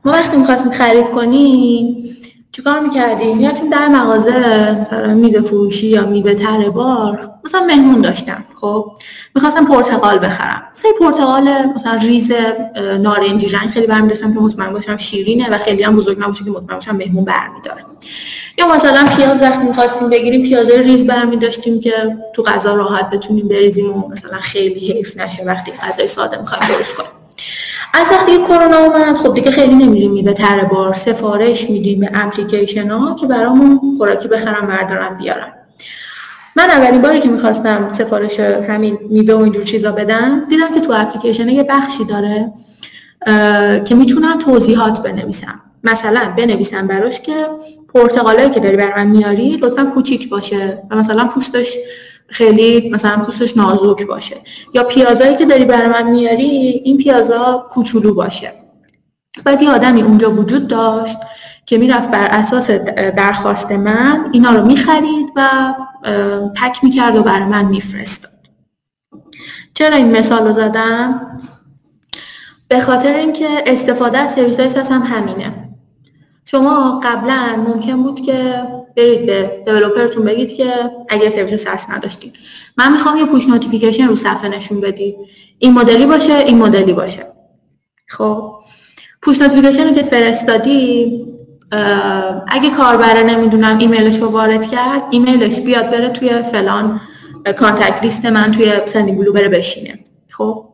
A: ما وقتی می‌خواستیم خرید کنیم چیکار می‌کردیم؟ می‌رفتیم در مغازه مثلا میوه فروشی یا میوه تره بار. مثلا مهمون داشتم خب؟ می‌خواستم پرتقال بخرم. مثلا پرتقال مثلا ریز نارنجی رنگ خیلی برمی داشتم که مطمئن باشم شیرینه و خیلی هم بزرگ نباشه که مطمئن باشم مهمون برمیداره. یا مثلا پیاز وقتی می‌خواستیم بگیریم پیاز ریز برمی داشتیم که تو غذا راحت بتونیم بریزیم و مثلا خیلی حیف نشه وقتی غذای ساده می‌خوایم درست کنیم. از وقتی کرونا اومد خب دیگه خیلی نمیریم به تر بار سفارش میدیم به اپلیکیشن ها که برامون خوراکی بخرم بردارم بیارم. من اولین باری که می‌خواستم سفارش همین میوه و اینجور چیزا بدم دیدم که تو اپلیکیشن یه بخشی داره که می‌تونم توضیحات بنویسم. مثلا بنویسم براش که پرتقالایی که داری بر من میاری لطفا کوچیک باشه و مثلا پوستش خیلی مثلا پوستش نازک باشه. یا پیازایی که داری برای من میاری این پیازا کوچولو باشه. بعد یه آدمی اونجا وجود داشت که می‌رفت بر اساس درخواست من اینا رو می‌خرید و پک می‌کرد و برای من میفرستاد. چرا این مثال رو زدم؟ به خاطر اینکه استفاده از سرویس هم همینه. شما قبلا ممکن بود که برید به دیولپرتون بگید که اگه سرویس SaaS نداشتید. من می‌خوام یه push notification رو صفحه نشون بدید. این مدلی باشه این مدلی باشه. خب. push notification رو که فرستادی اگه کاربره نمی‌دونم ایمیلش رو وارد کرد ایمیلش بیاد بره توی فلان contact list من توی Sendinblue بره بشینه. خب.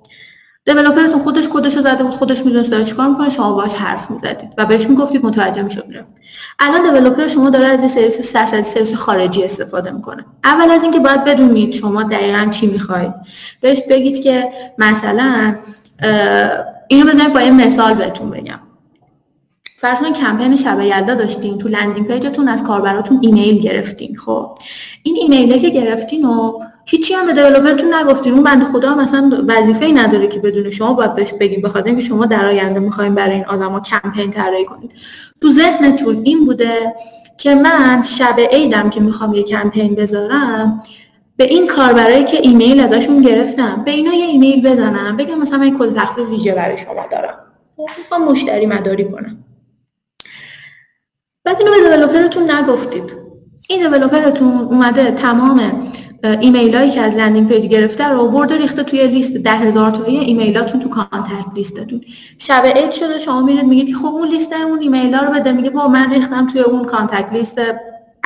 A: developer تون خودش کدش رو زده بود خودش می‌دونست داره چیکار می‌کنه شما باش حرف می‌زدید و بهش می‌گفتید متوجه می‌شد می‌رفت. الان developer شما داره از یه سرویس SaaS از سرویس خارجی استفاده می‌کنه. اول از اینکه باید بدونید شما دقیقا چی می‌خواید. بهش بگید که مثلا اینو بذارید با یه مثال بهتون بگم. فرض کنید کمپین شب یلدا داشتین تو landing page تون از کاربراتون ایمیل گرفتین خب؟ این ایمیله که گرفتین و هیچی هم به developer تون نگفتین. اون بنده خدا هم مثلا وظیفه ای نداره که بدون شما باید بهش بگیم. بخاطر اینکه شما در آینده می‌خوایم برای این آدما کمپین طراحی کنید. تو ذهنتون این بوده که من شب عیدم که می‌خوام یه کمپین بذارم به این کاربرایی که ایمیل ازشون گرفتم. به اینا یه ایمیل بزنم بگم مثلا من کد تخفیف ویژه برای شما دارم. می‌خوام مشتری مداری کنم. بعد اینو به developer تون نگفتید. این developer تون اومده تمام ایمیل هایی که از landing page گرفته رو برده ریخته توی لیست ده هزار تایی ایمیلاتون تو contact list تون. شب عید شده شما میرید میگید خب اون لیست اون ایمیل ها رو بده میگه بابا من ریختم توی اون contact list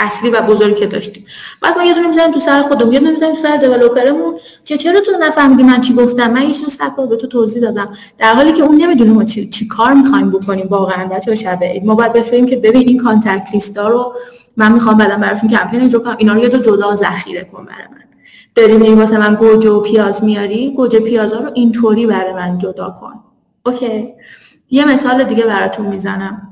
A: اصلی و بزرگی که داشتیم. بعد ما یه دونه می‌زنیم تو سر خودمون یه دونه می‌زنیم تو سر developer مون که چرا تو نفهمیدی من چی گفتم؟ من یه صد به تو توضیح دادم. در حالی که اون نمی‌دونه ما چی, چی کار می‌خوایم بکنیم واقعا بچه‌ها شب عید. ما باید بهش که ببین این contact list ها رو من می‌خوام بعدا براشون کمپین اجرا کنم. اینا رو یه جا جدا ذخیره کن برای من. داری میری واسه من گوجه و پیاز میاری؟ گوجه پیازا رو اینطوری برای من جدا کن. اوکی. یه مثال دیگه براتون می‌زنم.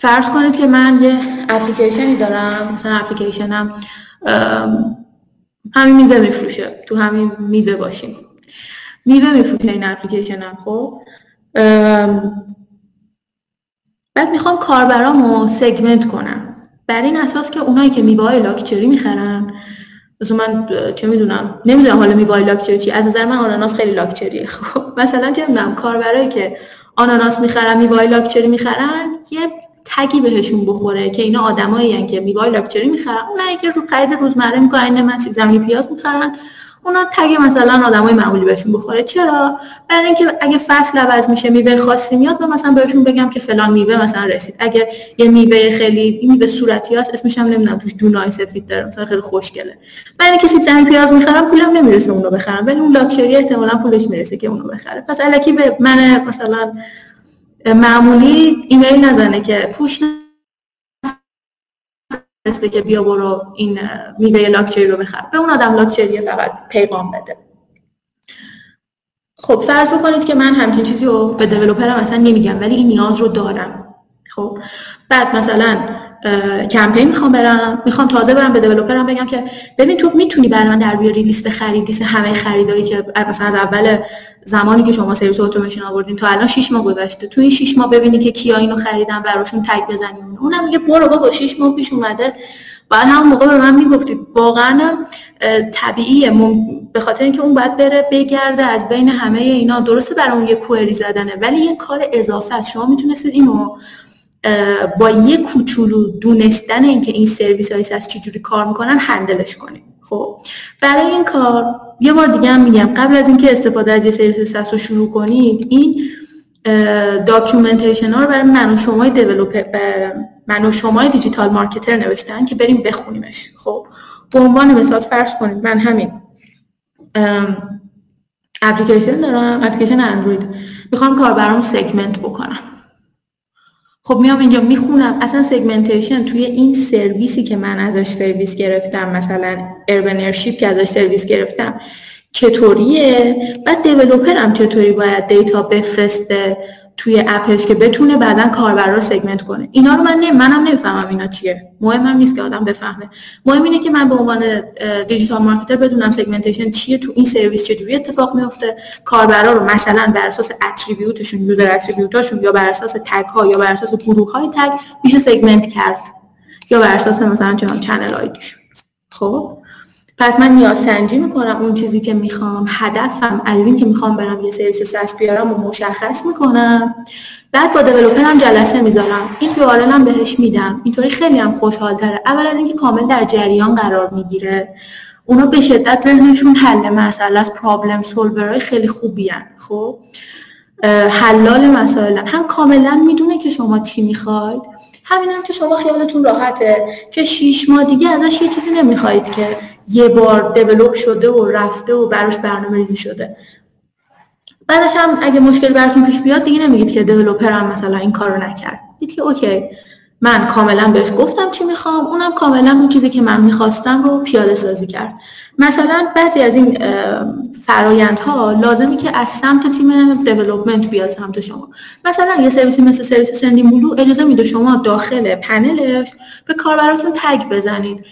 A: فرض کنید که من یه اپلیکیشنی دارم مثلا اپلیکیشنم همین میوه میفروشه تو همین میوه باشیم. میوه میفروشه این اپلیکیشنم خب؟ بعد می‌خوام کاربرامو سگمنت کنم. بر این اساس که اونایی که میوه های لاکچری می‌خرن مثلا من چه می‌دونم نمی‌دونم حالا میوه لاکچری چی از نظر من آناناس خیلی لاکچریه خب؟ مثلا چه می‌دونم کاربرایی که آناناس می‌خرن میوه لاکچری می‌خرن یه تگی بهشون بخوره که اینا آدمایی که میوه لاکچری می‌خرن. اونایی که رو خرید روزمره می‌کنن من سیب زمینی پیاز می‌خرن. اونا تگ مثلا آدمای معمولی بهشون بخوره. چرا؟ برای اینکه اگه فصل عوض میشه میوه خاصی میاد من مثلا بهشون بگم که فلان میوه مثلا رسید. اگه یه میوه خیلی این میوه صورتی هست اسمش هم نمی‌دونم توش دونای سفید داره مثلا خیلی خوشگله. برای اینکه سیب زمینی پیاز می‌خرم پولم نمی‌رسه اونو بخرم. ولی اون لاکچری احتمالاً پولش می‌رسه که اونو بخره. پس الکی به من مثلا معمولی ایمیل نزنه که پوش نفرسته که بیا برو این میوه لاکچری رو بخر. به اون آدم لاکچری فقط پیغام بده. خب فرض بکنید که من همچین چیزی رو به دیولوپرم اصلا نمیگم ولی این نیاز رو دارم. خب بعد مثلا کمپین می‌خوام برم می‌خوام تازه برم به دیولپرم بگم که ببین تو می‌تونی برای من در بیاری لیست خرید لیست همه خریدایی که مثلا از اول زمانی که شما سرویس اتوماسیون آوردین تا الان 6 ماه گذشته. تو این 6 ماه ببینی که کیا اینو خریدن براشون تگ بزنیم اونم میگه برو بابا 6 ماه پیش اومده. بعد همون موقع به من می‌گفتید. واقعا طبیعیه. به خاطر اینکه اون باید بره بگرده از بین همه اینا. درسته برای اون یه کوئری زدنه ولی یه کار اضافه است. شما می‌تونستید اینو با یه کوچولو دونستن اینکه این سرویس های از چجوری کار می‌کنن هندلش کنیم. خب برای این کار یه بار دیگه هم میگم قبل از اینکه استفاده از یه سرویس SaaS رو شروع کنید این documentation ها رو برای من و شما developer من و شما digital marketer نوشتن که بریم بخونیمش. خب به عنوان مثال فرض کنید من همین اپلیکیشن دارم اپلیکیشن اندروید می‌خوام کاربرام segment بکنم. خب میام اینجا می‌خونم. اصلا segmentation توی این سرویسی که من ازش سرویس گرفتم مثلا Urban Airship که ازش سرویس گرفتم چطوریه؟ بعد developer م چطوری باید data بفرسته؟ توی app ش که بتونه بعدا کاربر رو segment کنه. اینا رو من نه منم نمی‌فهمم اینا چیه. مهمم نیست که آدم بفهمه. مهم اینه که من به عنوان digital marketer بدونم segmentation چیه تو این سرویس چجوری اتفاق میفته کاربرا رو مثلا بر اساس attribute شون user attribute اشون یا بر اساس tag ها یا بر اساس گروه های tag میشه segment کرد. یا بر اساس مثلا channel ID شون. خب؟ پس من نیاز سنجی می‌کنم اون چیزی که می‌خوام هدفم از این که می‌خوام برم یه سرویس SaaS بیارم و مشخص می‌کنم. بعد با هم جلسه می‌ذارم. این یو هم بهش میدم. اینطوری خیلی هم خوشحال تره اول از اینکه کامل در جریان قرار می‌گیره. اونا به شدت ذهنشون حل مسئله از problem solver ای خیلی خوبی هن. خب؟ حلال مسائل هم کاملا می‌دونه که شما چی می‌خواید. همین هم که شما خیالتون راحته. که شیش ماه دیگه ازش یه چیزی نمی‌خواید که. یه بار دیولوب شده و رفته و براش برنامه ریزی شده. بعدش هم اگه مشکل براتون پیش بیاد دیگه نمیگید که دیولوپر هم مثلا این کارو نکرد. دید که اوکی من کاملا بهش گفتم چی می‌خوام اونم کاملا اون چیزی که من می‌خواستم رو پیاده سازی کرد. مثلا بعضی از این فرایندها لازمی که از سمت تیم development بیاد سمت شما. مثلا یه سرویسی مثل سرویس Sendinblue اجازه میده شما داخل پنلش به کاربراتون tag بزنید.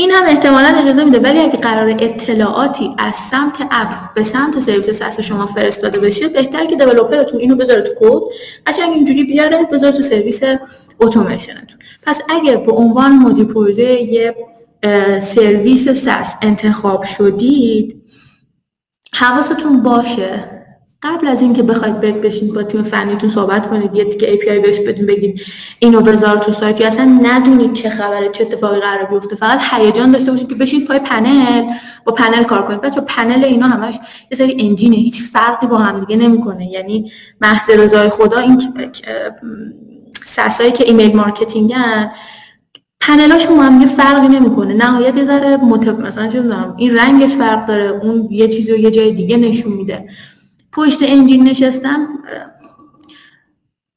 A: این هم احتمالا اجازه میده ولی اگه قرار اطلاعاتی از سمت app به سمت سرویس SaaS شما فرستاده بشه بهتره که developer تون اینو بذاره تو کد قشنگ اینجوری بیاره بذاره تو سرویس اتوماسیونتون. پس اگه به عنوان مدیر پروژه یه سرویس ساس انتخاب شدید حواستون باشه قبل از اینکه بخواید برید بشین با تیم فنیتون صحبت کنید یه تیکه API بهش بدین بگید اینو بذار تو سایت. یا اصلا ندونید چه خبره چه اتفاقی قرار بیفته. فقط هیجان داشته باشید که بشید پای پنل با پنل کار کنید. بچه پنل اینا همش یه سری انجینه هیچ فرقی با هم دیگه نمی‌کنه. یعنی محض رضای خدا این SaaS ایی که email marketing ن پنلاشون با هم فرقی نمی‌کنه. نهایت یه ذره مثلا چه این رنگش فرق داره اون یه چیزی رو یه جای دیگه نشون میده. پشت engine نشستن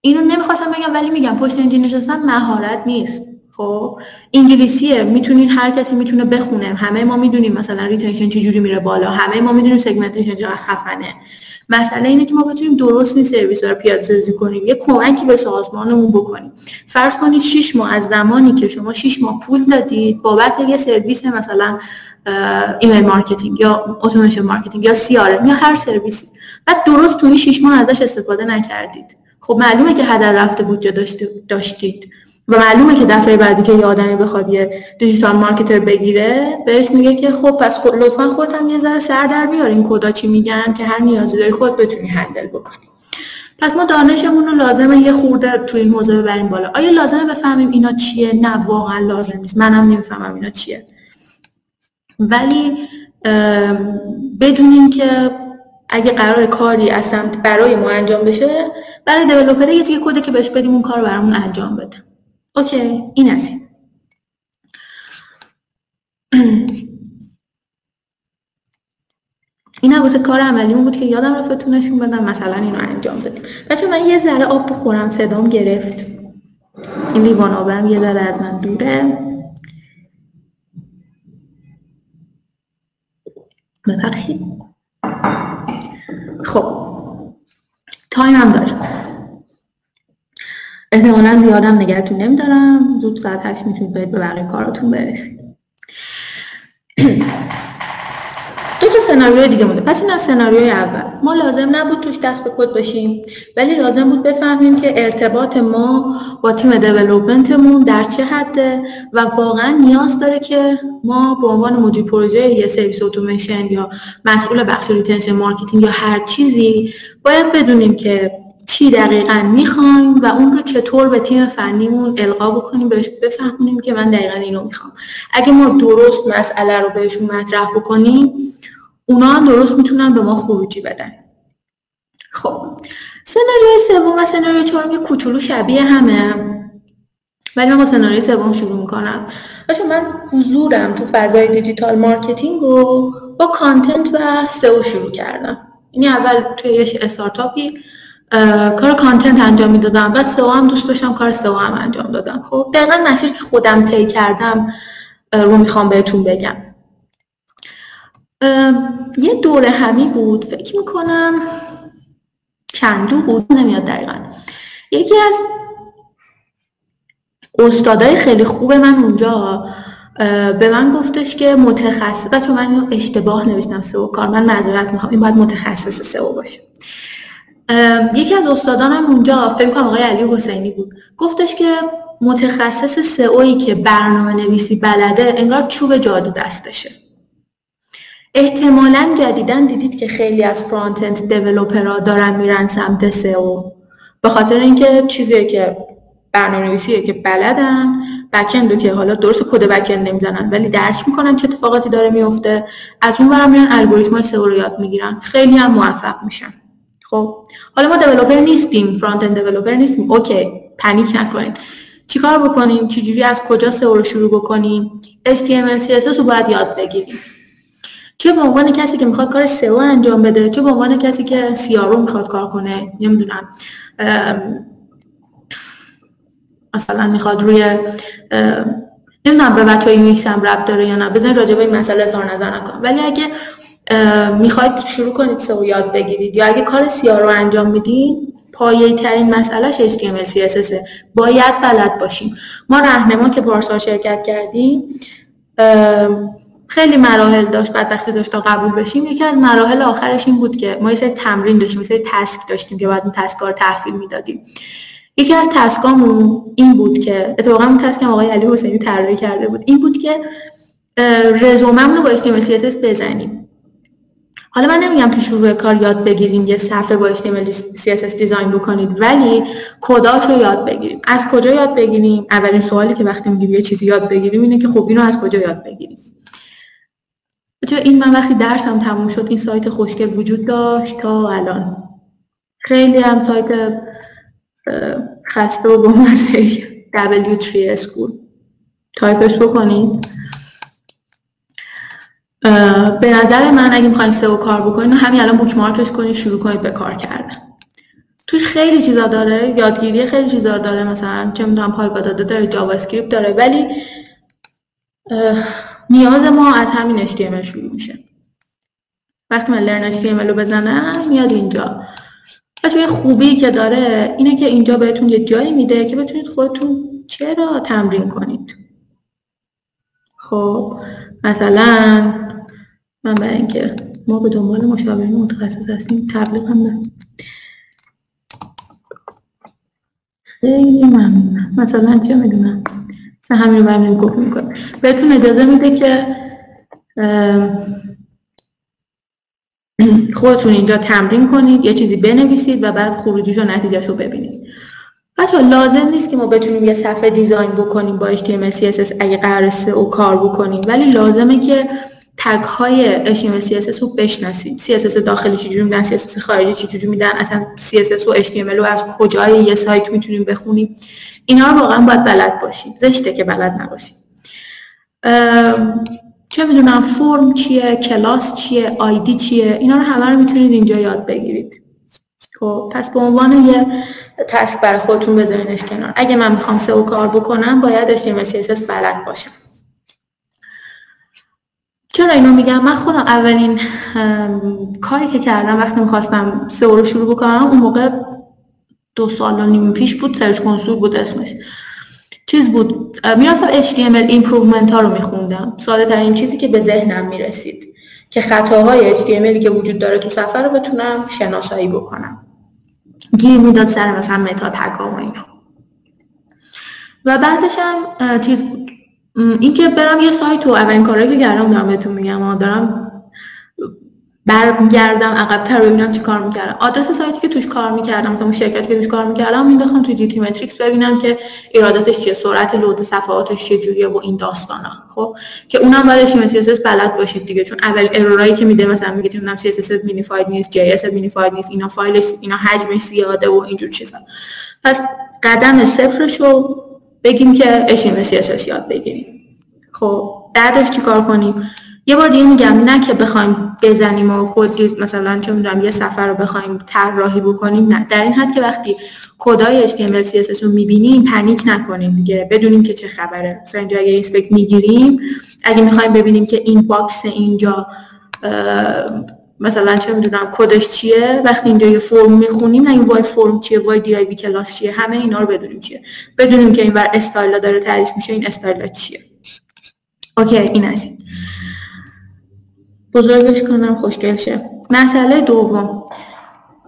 A: اینو نمی‌خواستم بگم ولی میگم پشت engine نشستن مهارت نیست. خب انگلیسیه می‌تونین هر کسی می‌تونه بخونه. همه ما می‌دونیم مثلا retention چجوری میره بالا. همه ما می‌دونیم segmentation چقدر خفنه. مسئله اینه که ما بتونیم درست این سرویس رو پیاده سازی کنیم. یه کمکی به سازمانمون بکنیم. فرض کنید 6 ماه از زمانی که شما 6 ماه پول دادید بابت یه سرویس مثلا email marketing یا automation marketing یا سی یا هر سرویسی. بعد درست تو این 6 ماه ازش استفاده نکردید. خب معلومه که هدر رفته بودجه داشتید. و معلومه که دفعه بعدی که یه آدمی بخواد یه digital marketer بگیره بهش میگه که خب پس خود لطفا خودت هم یه ذره سر در بیار. این کدا چی میگن که هر نیازی داری خود بتونی handle بکنی. پس ما دانشمون رو لازمه یه خورده تو این موضوع ببریم بالا. آیا لازمه بفهمیم اینا چیه؟ نه واقعا لازم نیست. منم نمی‌فهمم اینا چیه. ولی بدونیم که اگه قرار کاری از سمت برای ما انجام بشه برای دیولپر یه دیگه کده که بهش بدیم اون کار برامون انجام بده. اوکی این است این. واسه کار عملیمون بود که یادم رفت نشون بدم مثلا اینو انجام دادیم. بچه من یه ذره آب بخورم صدام گرفت. این لیوان آبم یه ذره از من دوره. ببخشید. خب تایم هم داریم احتمالا زیادم نگهتون نمیدارم. زود ساعت هشت می‌تونید به بقیه کاراتون برسید. دو تا سناریوی دیگه مونده. پس این از سناریوی اول. ما لازم نبود توش دست به کد باشیم ولی لازم بود بفهمیم که ارتباط ما با تیم development مون در چه حده و واقعا نیاز داره که ما به عنوان مدیر پروژه یه سرویس اتوماسیون یا مسئول بخش retention marketing یا هر چیزی باید بدونیم که چی دقیقا می‌خوایم و اون رو چطور به تیم فنیمون القا بکنیم بهش بفهمونیم که من دقیقا اینو می‌خوام. اگه ما درست مسئله رو بهشون مطرح بکنیم اونا هم درست می‌تونن به ما خروجی بدن. خب سناریوی سوم و سناریوی چهارم یه کوچولو شبیه همه. ولی من با سناریوی سوم شروع می‌کنم. بچه من حضورم تو فضای digital marketing رو با content و سئو شروع کردم. یعنی اول توی یه استارتاپی کار content انجام می‌دادم. بعد سئو هم دوست داشتم کار سئو هم انجام دادم. خب دقیقا مسیر که خودم طی کردم رو می‌خوام بهتون بگم. یه دوره همی بود فکر می‌کنم کندو بود نمیاد دقیقا. یکی از استادای خیلی خوب من اونجا به من گفتش که متخصص بچه من اشتباه نوشتم سئو کار. من معذرت می‌خوام این باید متخصص سئو باشه. یکی از استادانم اونجا فکر کنم آقای علی حسینی بود. گفتش که متخصص سئویی که برنامه نویسی بلده انگار چوب جادو دستشه. احتمالا جدیدا دیدید که خیلی از فرانت اند دیولپرها دارن میرن سمت سئو. به خاطر اینکه چیزی که برنامه نویسیه که بلدن بکندو که حالا درست کد بکند نمی‌زنن ولی درک می‌کنن چه اتفاقاتی داره میفته از اون برم میرن الگوریتم سئو رو یاد می‌گیرن. خیلی هم موفق میشن. خب حالا ما دیولپر نیستیم فرانت اند دیولپر نیستیم. اوکی پنیک نکنید. چیکار بکنیم؟ چجوری از کجا سئو رو شروع بکنیم؟ HTML CSS رو باید یاد بگیریم. چه به عنوان کسی که می‌خواد کار سئو انجام بده چه به عنوان کسی که رو می‌خواد کار کنه نمی‌دونم. مثلا می‌خواد روی نمی‌دونم به بچه های هم رب داره یا نه بزنید راجع به این مسئله اظهار نظر نکنم. ولی اگه می‌خواید شروع کنید سئو یاد بگیرید یا اگه کار سیا رو انجام میدین پایه ترین مسئلهش HTML CSS باید بلد باشیم. ما رهنما که پارسال شرکت کردیم خیلی مراحل داشت بعد وقتی داشت تا قبول بشیم. یکی از مراحل آخرش این بود که ما یه تمرین داشتیم یه سری تسک داشتیم که بعد اون تسکا رو تحویل می‌دادیم. یکی از تسکامون این بود که اتفاقا اون تسکم آقای علی حسینی طراحی کرده بود این بود که رزوممون رو با HTML CSS بزنیم. حالا من نمیگم تو شروع کار یاد بگیریم یه صفحه با HTML CSS design بکنید ولی کداش رو یاد بگیریم. از کجا یاد بگیریم؟ اولین سوالی که وقتی میگیم یه چیزی یاد بگیریم اینه که خب اینو از کجا یاد بگیریم؟ چه این من وقتی درسم تموم شد این سایت خوشگل وجود داشت تا الان؟ خیلی هم تایپ خسته و بامزه W3 School تایپش بکنید. به نظر من اگه می‌خواین سئو کار بکنید همین الان bookmark ش کنید شروع کنید به کار کردن. توش خیلی چیزا داره یادگیری خیلی چیزا داره مثلا چه می‌دونم پایگاه داده داره JavaScript داره ولی نیاز ما از همین HTML شروع میشه. وقتی من learn HTML رو بزنم میاد اینجا. بچه یه خوبی که داره اینه که اینجا بهتون یه جایی میده که بتونید خودتون چرا تمرین کنید. خب مثلا من برای اینکه ما به دنبال مشاورین متخصص هستیم تبلیغ هم خیلی ممنونم. مثلا چه می‌دونم؟ مثلا همین رو گفت می‌کنم بهتون اجازه میده که خودتون اینجا تمرین کنید یه چیزی بنویسید و بعد خروجیش و نتیجهش رو ببینید. بچه لازم نیست که ما بتونیم یه صفحه دیزاین بکنیم با HTML CSS اگه قرار و کار بکنیم ولی لازمه که تگ های HTML CSS رو بشناسید CSS داخلی چجوری میدن CSS خارجی چجوری میدن اصلا CSS و HTML رو از کجای یه سایت می‌تونیم بخونیم. اینا رو واقعا باید بلد باشید زشته که بلد نباشید چه می‌دونم فرم چیه کلاس چیه آیدی چیه؟ اینا رو همه رو می‌تونید اینجا یاد بگیرید. خب پس به عنوان یه تسک برای خودتون بذارینش کنار. اگه من می‌خوام سئو کار بکنم باید HTML CSS بلد باشم. چرا اینو میگم؟ من خودم اولین کاری که کردم وقتی می‌خواستم سئو رو شروع بکنم اون موقع دو سال و نیم پیش بود سرچ کنسول بود اسمش. چیز بود می‌رفتم HTML improvement ها رو میخوندم. ساده ترین چیزی که به ذهنم می‌رسید که خطاهای HTML که وجود داره تو صفحه رو بتونم شناسایی بکنم. گیر می‌داد سر مثلا متا تگا و اینا. و بعدش هم چیز بود. اینکه برم یه سایت و اولین کاری که کردم دارم بهتون میگم. دارم برگردم عقبتر ببینم چی کار می‌کردم. آدرس سایتی که توش کار می‌کردم مثلا اون شرکتی که توش کار می‌کردم مینداختم توی جی تی متریکس ببینم که ایراداتش چیه سرعت load صفحاتش چه جوریه و این داستانا. خب؟ که اونم باید CSS بلد باشید دیگه. چون اول ارورایی که میده مثلا میگه نمی‌دونم CSS minified نیست JS minified نیست اینا فایلش اینا حجمش زیاده و اینجور چیزا. پس قدم صفرش رو بگیم که HTML یاد بگیریم. خب بعدش چیکار کنیم؟ یه بار دیگه میگم نه که بخوایم بزنیم و کد مثلا چه می‌دونم یه صفحه رو بخوایم طراحی بکنیم نه. در این حد که وقتی کدای HTML CSS رو می‌بینیم panic نکنیم دیگه. بدونیم که چه خبره. مثلا اینجا اگه inspect می‌گیریم اگه می‌خوایم ببینیم که این box اینجا مثلا چه می‌دونم کدش چیه؟ وقتی اینجا یه فرم می‌خونیم نه این وای فرم چیه وای div class چیه همه اینا رو بدونیم چیه. بدونیم که این بر استایل داره تعریف میشه این استایل چیه. okay این از بزرگش کنم خوشگل شه. مسئله دوم.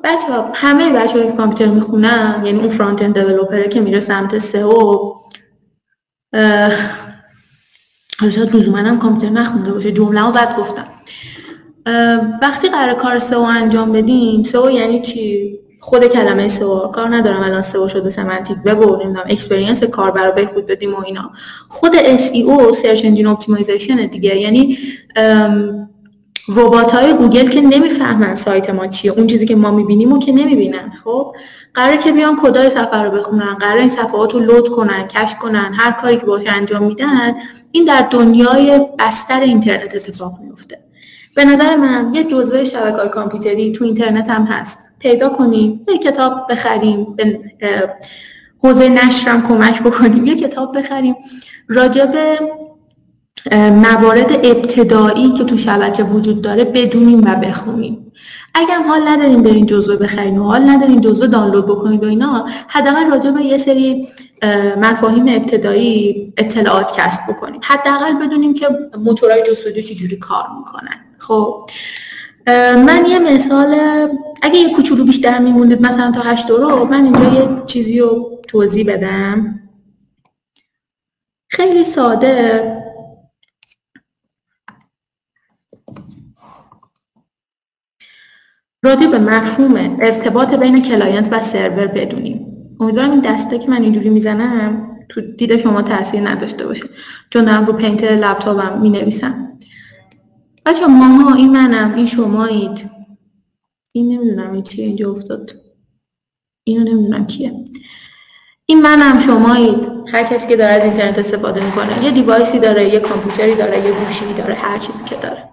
A: بچه ها همه بچه که کامپیوتر می‌خونن یعنی اون front-end developer ه که میره سمت سئو حالا شاید لزوما هم کامپیوتر نخونده باشه. جمله رو بد گفتم. وقتی قراره کار سئو انجام بدیم سئو یعنی چی؟ خود کلمه سئو. کار ندارم الان سئو شده semantic web و نمی‌دونم experience کاربر بهبود بدیم و اینا. خود SEO search engine optimization دیگه. یعنی ربات های گوگل که نمی‌فهمن سایت ما چیه. اون چیزی که ما می‌بینیم و که نمی‌بینن. خب؟ قراره که بیان کدای سفر رو بخونن. قراره این صفحات رو لود کنن کش کنن هر کاری که باش انجام میدن. این در دنیای بستر اینترنت اتفاق میفته به نظر من یه جزوه شبکه کامپیوتری تو اینترنت هم هست. پیدا کنیم یه کتاب بخریم به حوزه نشرم کمک بکنیم یه کتاب بخریم. راجع به موارد ابتدایی که تو شبکه وجود داره بدونیم و بخونیم. اگر حال نداریم برین جزوه بخرین و حال ندارین جزوه دانلود بکنید و اینا حداقل راجع به یه سری مفاهیم ابتدایی اطلاعات کسب بکنیم. حداقل بدونیم که موتورهای جستجو چجوری کار می‌کنن. خب من یه مثال اگه یه کوچولو بیشتر میموندید مثلا تا هشت رو من اینجا یه چیزی رو توضیح بدم. خیلی ساده. راجع به مفهوم ارتباط بین client و سرور بدونیم. امیدوارم این دسته که من اینجوری می‌زنم تو دید شما تاثیر نداشته باشه. چون دارم رو paint لپتاپم می نویسم بچه ماها این منم این شمایید. این نمی‌دونم این چیه اینجا افتاد. اینو نمی‌دونم کیه. این منم شمایید. هر کسی که داره از اینترنت استفاده می‌کنه یه دیوایسی داره یه کامپیوتری داره یه گوشی داره هر چیزی که داره.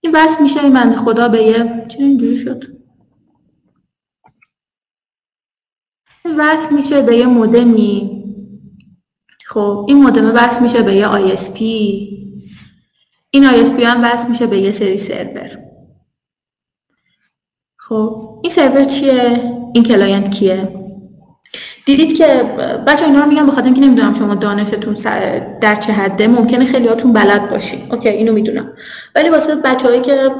A: این بس میشه این بنده خدا به یه چرا اینجوری شد؟ این وصل میشه به یه مودمی. خب این مودمه وصل میشه به یه ISP این ISP هم وصل میشه به یه سری سرور. خب این سرور چیه؟ این client کیه؟ دیدید که بچه اینا رو میگم بخاطر اینکه نمی‌دونم شما دانشتون در چه حده ممکنه خیلیاتون بلد باشین. okay اینو می‌دونم. ولی واسه بچههایی که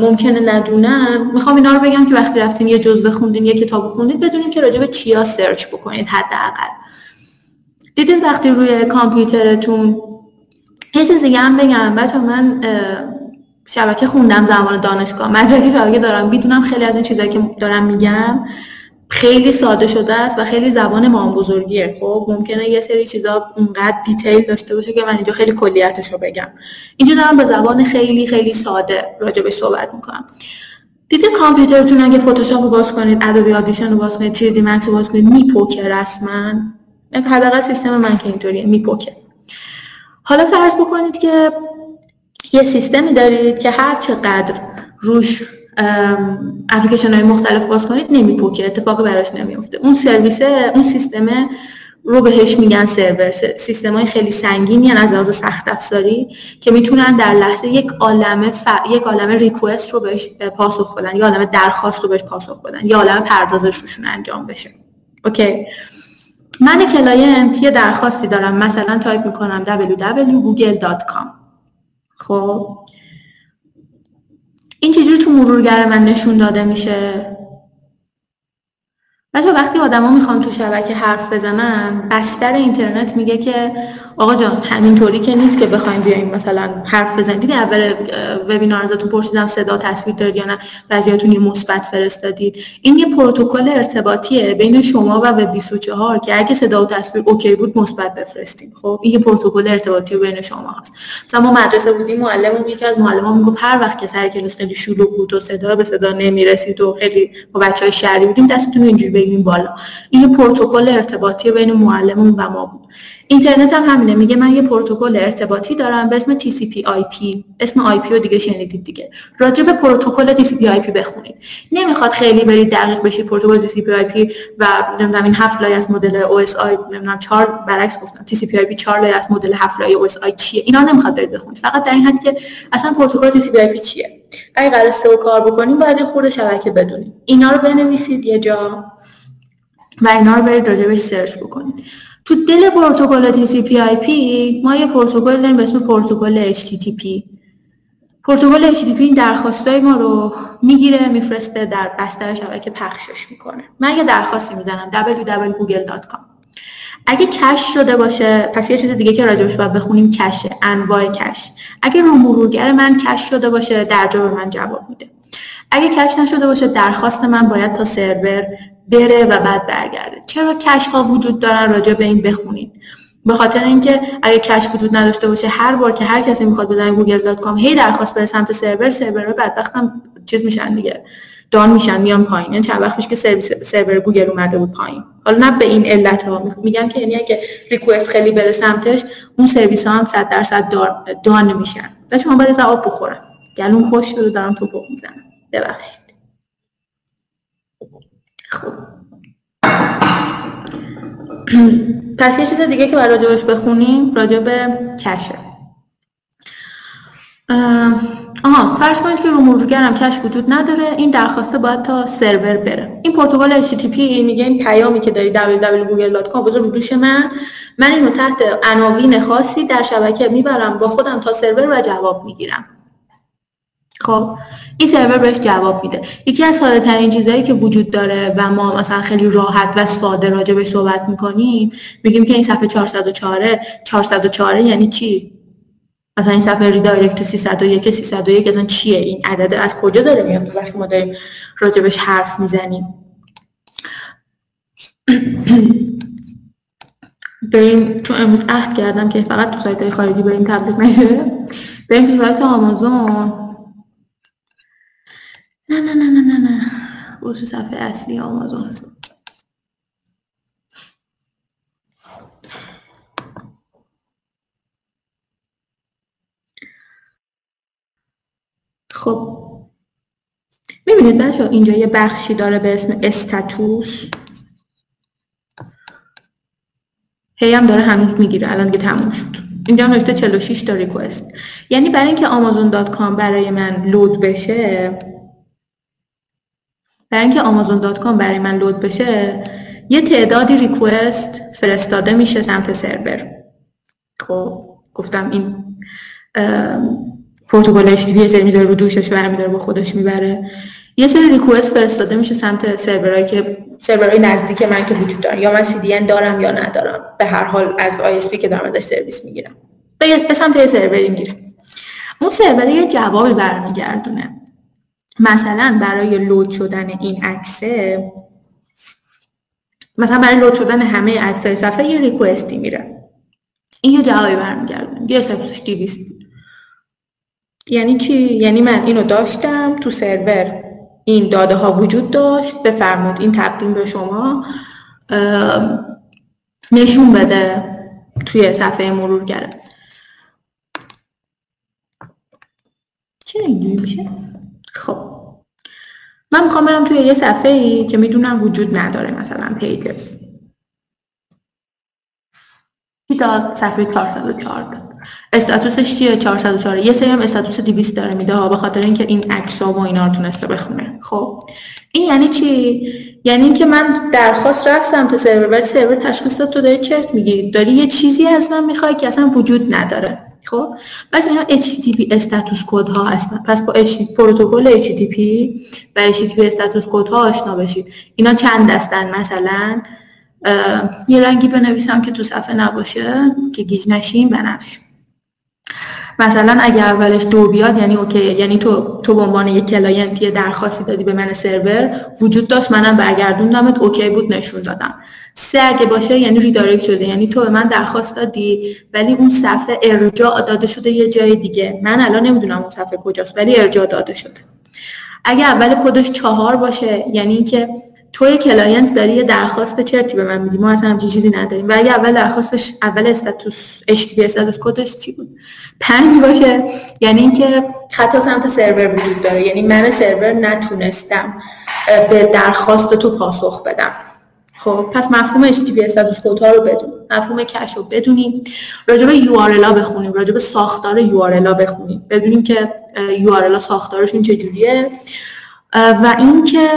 A: ممکنه ندونن می‌خوام اینا رو بگم که وقتی رفتین یه جزوه خوندین یه کتاب خوندین بدونین که راجع به چیا search بکنید حداقل. دیدین وقتی روی کامپیوترتون یه چیز دیگه هم بگم. بچه من شبکه خوندم زمان دانشگاه. مدرک شبکه دارم. می‌دونم خیلی از این چیزهایی که دارم میگم خیلی ساده شده است و خیلی زبان ما بزرگیه خب ممکنه یه سری چیزا اونقدر دیتیل داشته باشه که من اینجا خیلی کلیتش رو بگم. اینجا دارم به زبان خیلی خیلی ساده راجبش صحبت می‌کنم. دیدید کامپیوترتون اگه فتوشاپ رو باز کنید ادوبی آدیشن رو باز کنید 3 دی مکس رو باز کنید میپوکه رسما. حداقل سیستم من که اینطوریه میپوکه. حالا فرض بکنید که یه سیستمی دارید که هر چقدر روش اپلیکیشن های مختلف باز کنید نمیپوکه اتفاقی براش نمیفته اون سرویس اون سیستم رو بهش میگن سرور. سیستم های خیلی سنگینی از لحاظ سخت افزاری که می‌تونن در لحظه یک عالمه ف... یک عالمه ریکوست رو بهش پاسخ بدن یا عالمه درخواست رو بهش پاسخ بدن یا عالمه پردازش روشون انجام بشه. اوکی؟ من client یه درخواستی دارم. مثلا تایپ می‌کنم www.google.com خب. این چجوری تو مرورگر من نشون داده میشه؟ بچه وقتی آدما می‌خوان تو شبکه حرف بزنن بستر اینترنت میگه که آقا جان همینطوری که نیست که بخوایم بیایم مثلا حرف بزنید دیدی اول وبینار ازتون پرسیدم صدا تصویر دارید یا نه؟ بعضیاتون یه مثبت فرستادید. این یه پروتکل ارتباطیه بین شما و وب 24 که اگه صدا و تصویر okay بود مثبت بفرستیم. خب این یه پروتکل ارتباطی بین شما هست. مثلا ما مدرسه بودیم معلممون یکی از معلم‌ها می‌گفت هر وقت که سر کلاس خیلی شلوغ بود و صدا به صدا نمی‌رسید و خیلی با بچه‌های شری بودیم دستتون اینجوری بگیریم بالا. این یه پروتکل ارتباطی بین معلممون و ما بود. اینترنت هم همینه. میگه من یه پروتکل ارتباطی دارم به اسم TCP IP اسم IP رو دیگه شنیدید دیگه. راجع به پروتکل TCP IP بخونید. نمی‌خواد خیلی برید دقیق بشید. پروتکل TCP IP و نمی‌دونم این هفت لایه از مدل OSI نمی‌دونم 4 برعکس گفتم. TCP IP 4 لایه از مدل هفت لایه OSI چیه؟ اینا نمی‌خواد برید بخونید. فقط در این حد که اصلا پروتکل TCP IP چیه؟ اگه قراره سئو کار بکنیم باید خورده شبکه بدونید اینا رو بنویسید یه جا و اینا رو برید راجبش search بکنید. تو دل پروتکل TCP IP ما یه پروتکل داریم به اسم پروتکل HTTP پروتکل HTTP این درخواستای ما رو می‌گیره میفرسته در بستر شبکه پخشش می‌کنه. من یه درخواستی می‌زنم www.google.com اگه کش شده باشه پس یه چیز دیگه که راجبش باید بخونیم کشه انواع کش. اگه رو مرورگر من کش شده باشه درجا به من جواب میده. اگه کش نشده باشه درخواست من باید تا سرور بره و بعد برگرده. چرا کش ها وجود دارن راجع به این بخونید؟ به خاطر اینکه اگه cache وجود نداشته باشه هر بار که هر کسی می‌خواد بزنه Google dot com هی درخواست بره سمت سرور سرور بدبخت هم چیز میشن دیگه. down میشن میان پایین. یعنی چند وقت که سرویس سرور گوگل اومده بود پایین. حالا نه به این علت ها. میگم که یعنی اگه request خیلی بره سمتش اون سرویس ها هم 100 درصد down میشن. بچه‌ها من باید آب بخورم گلوم خشک شده دارم تپق می‌زنم. ببخشید. خب. پس یه چیز دیگه که برای راجبش بخونیم راجب کشه. آها فرض کنید که رو مرورگرم کش وجود نداره این درخواسته باید تا سرور بره. این پروتکل HTTP میگه این پیامی که داری www.google.com رو دوش من من اینو تحت عناوین خاصی در شبکه می‌برم با خودم تا سرور و جواب می‌گیرم. خب این سرور بهش جواب میده. یکی از ساده ترین چیزهایی که وجود داره و ما مثلا خیلی راحت و ساده راجع به صحبت می‌کنیم میگیم که این صفحه 404 404 یعنی چی؟ مثلا این صفحه ریدایرکت 301 301 اصلا چیه؟ این عدد از کجا داره میاد؟ وقتی ما داریم راجبش حرف می‌زنیم. بریم چون امروز عهد کردم که فقط تو سایت های خارجی بریم تبلیغ نشه بریم تو سایت آمازون. نه نه نه نه نه نه. برو صفحه اصلی آمازون. خب. می‌بینید بچه اینجا یه بخشی داره به اسم استاتوس. هی هم داره هنوز می‌گیره. الان دیگه تموم شد. اینجا هم نوشته 46 تا request یعنی برای اینکه آمازون dot com برای من load بشه برای اینکه آمازون dot com برای من load بشه یه تعدادی request فرستاده میشه سمت سرور. خب گفتم این پروتکل HTTP یه سری می‌ذاره رو دوشش برمیداره با خودش می‌بره. یه سری request فرستاده میشه سمت سرورهایی که سرورهای نزدیک من که وجود دارن. یا من CDN دارم یا ندارم. به هر حال از ISP که دارم ازش سرویس می‌گیرم. به سمت یه سروری می‌گیره اون سرور یه جوابی برمیگردونه. مثلا برای لود شدن این عکسه مثلا برای لود شدن همه عکسای صفحه یه ریکوستی میره. این یه جوابی برمیگردونه. یه استاتوسش 200 بود. یعنی چی؟ یعنی من اینو داشتم تو سرور. این داده ها وجود داشت. بفرمود این تقدیم به شما. نشون بده. توی صفحه مرورگره چه اینجوری میشه؟ خب. من می‌خوام برم توی یه صفحه ای که می‌دونم وجود نداره مثلا پیجز چی داد صفحه 404 داد استاتوسش چیه 404 یه سری هم استاتوس 200 داره میده به خاطر اینکه این عکس‌ها و اینا رو تونسته بخونه. خب. این یعنی چی؟ یعنی اینکه من درخواست رفت سمت سرور ولی سرور تشخیص داد تو داری چرت میگی؟ داری یه چیزی از من می‌خوای که اصلا وجود نداره. خب؟ پس اینا HTTP status code ها هستن. پس با پروتکل HTTP و HTTP status code ها آشنا بشید. اینا چند دسته‌ن مثلا؟ یه رنگی بنویسم که تو صفحه نباشه که گیج نشیم بنفش مثلا اگه اولش دو بیاد یعنی OK یعنی تو تو به عنوان یک client یه درخواستی دادی به من سرور وجود داشت منم برگردوندمت OK بود نشون دادم. سه اگه باشه یعنی redirect شده. یعنی تو به من درخواست دادی ولی اون صفحه ارجاع داده شده یه جای دیگه. من الان نمی‌دونم اون صفحه کجاست ولی ارجاع داده شده. اگه اول کدش چهار باشه یعنی اینکه تو client داری یه درخواست چرتی به من میدی. ما اصلا همچین چیزی نداریم. و اگه اول درخواستش اول status HTTP status code ش چی بود؟ پنج باشه. یعنی اینکه خطا سمت سرور وجود داره. یعنی من سرور نتونستم به درخواست تو پاسخ بدم. خب پس مفهوم HTTP استاتوس کدها رو بدون مفهوم کش رو بدونیم. راجع به ها بخونیم. راجع به ساختار URL بخونیم. بدونیم که URL ساختارشون چجوریه و اینکه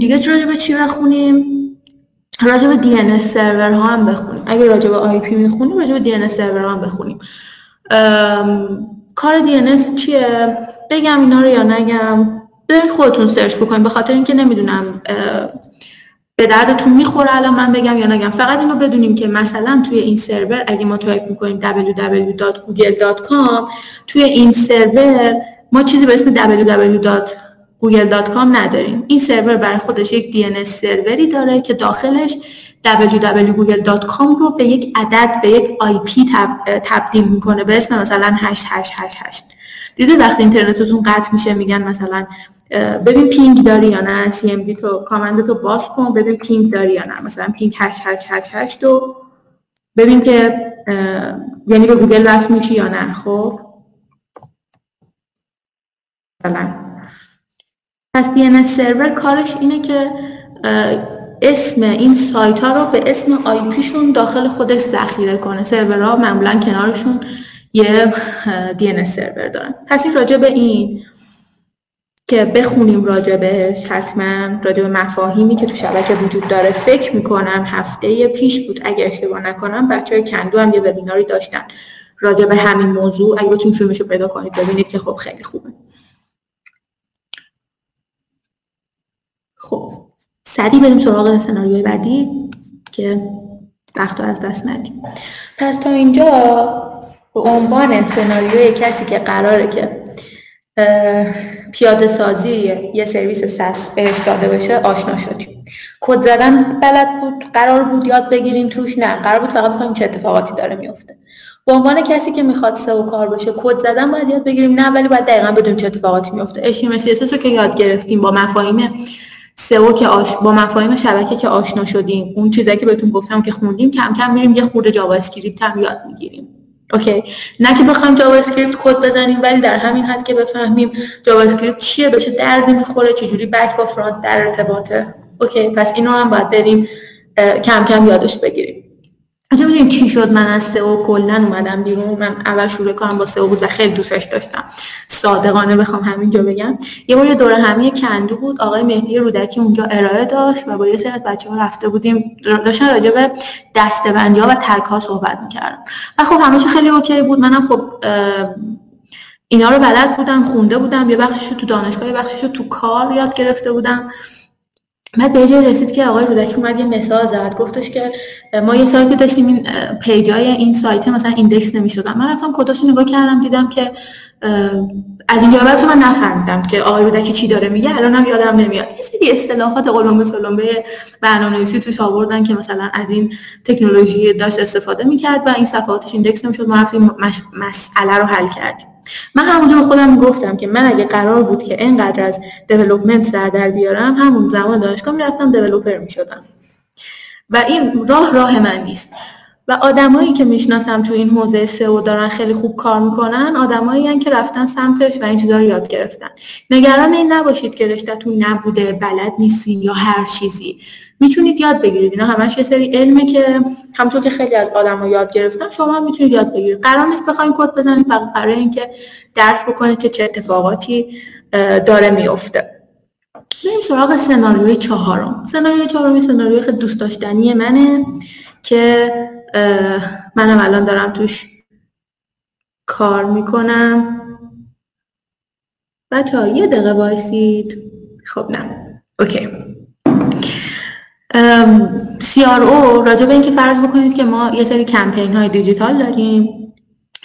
A: دیگه راجع به چی بخونیم؟ راجع به DNS سرور ها هم بخونیم. اگه راجع به IP می‌خونیم راجع به DNS سرور ها هم بخونیم. کار DNS چیه؟ بگم اینا رو یا نگم. برید خودتون search بکنیم. به خاطر اینکه نمی‌دونم به دردتون می‌خوره الان من بگم یا نگم. فقط اینو بدونیم که مثلا توی این سرور اگه ما تایپ می‌کنیم www.google.com توی این سرور ما چیزی به اسم www.google.com نداریم. این سرور برای خودش یک DNS سروری داره که داخلش www.google.com رو به یک عدد به یک IP تبدیل می‌کنه. به اسم مثلا 8888 دیده وقتی اینترنتتون قطع میشه میگن مثلا ببین ping داری یا نه؟ CMD تو command تو باز کن ببین ping داری یا نه. مثلا ping 8888 و ببین که یعنی به گوگل وصل میشی یا نه خب؟ مثلا. پس DNS سرور کارش اینه که اسم این سایت ها رو به اسم IP شون داخل خودش ذخیره کنه. سرورها معمولا کنارشون یه DNS سرور دارن. پس این راجع به این که بخونیم راجع بهش حتما راجع به مفاهیمی که تو شبکه وجود داره. فکر می‌کنم هفته پیش بود اگه اشتباه نکنم بچه های کندو هم یه وبیناری داشتن راجع به همین موضوع. اگه بتونید فیلمشو پیدا کنید ببینید که خب خیلی خوبه. خب سریع بریم سراغ سناریوی بعدی که وقت از دست ندیم. پس تا اینجا به عنوان سناریوی کسی که قراره که پیاده سازی یه سرویس سس بهش داده بشه آشنا شدیم. کد زدن بلد بود قرار بود یاد بگیریم توش نه قرار بود فقط بفهمیم چه اتفاقاتی داره میفته به عنوان کسی که می‌خواد سئو کار باشه کد زدن باید یاد بگیریم نه ولی باید دقیقا بدونیم چه اتفاقاتی میفته HTML رو که یاد گرفتیم با مفاهیم سئو که آش... با مفاهیم شبکه که آشنا شدیم اون چیزایی که بهتون گفتم که خوندیم کم کم میریم یه خورده JavaScript هم یاد می‌گیریم. OK. نه که بخوایم JavaScript کد بزنیم ولی در همین حد که بفهمیم JavaScript چیه به چه دردی می‌خوره چجوری back با front در ارتباطه. OK پس اینو هم باید بریم کم کم یادش بگیریم. آقا می‌دونیم چی شد؟ من از سئو کلا اومدم بیرون. من اول شروع کارم با سئو بود و خیلی دوستش داشتم. صادقانه بخوام همینجا بگم. یه بار دوره همی کندو بود. آقای مهدی رودکی اونجا ارائه داشت و با یه سری بچه ها رفته بودیم. داشتن راجع به دسته‌بندی ها و tag ها صحبت می‌کردم و خب همه خیلی OK بود. منم خب اینا رو بلد بودم خونده بودم. یه بخشش تو دانشگاه یه بخشش تو کار یاد گرفته بودم. بعد به جای رسید که آقای رودکی اومد یه مثال زد. گفتش که ما یه سایتی داشتیم این پیجای این سایت مثلا index نمی‌شدن من رفتم کداشو نگاه کردم دیدم که از اینجا بعد من نفهمیدم که آقای رودکی چی داره میگه. الانم یادم نمیاد. یه سری اصطلاحات قلم به برنامه‌نویسی توش آوردن که مثلا از این تکنولوژی داشت استفاده می‌کرد و این صفحاتش ایندکس نمی‌شد. ما رفتیم مسئله رو حل کردیم. من همونجا به خودم گفتم که من اگه قرار بود که اینقدر از دیولپمنت سر در بیارم همون زمان دانشگاه می‌رفتم دیولپر می‌شدم. و این راه راه من نیست. و آدمایی که می‌شناسم تو این حوزه سئو دارن خیلی خوب کار می‌کنن آدمایی که رفتن سمتش و این چیزا رو یاد گرفتن. نگران این نباشید که رشتهتون نبوده بلد نیستین یا هر چیزی. می‌تونید یاد بگیرید. اینا همش یه سری علمه که همونطور که خیلی از آدم یاد گرفتن شما هم می‌تونید یاد بگیرید. قرار نیست بخواین کد بزنید فقط برای اینکه درک بکنید که چه اتفاقاتی داره میفته بریم سراغ سناریوی چهارم. سناریوی چهارم سناریوی خیلی دوست داشتنی منه که منم الان دارم توش کار می‌کنم. بچه یه دقیقه بایستید خب نه. OK. CRO راجع به اینکه فرض بکنید که ما یه سری کمپین های دیجیتال داریم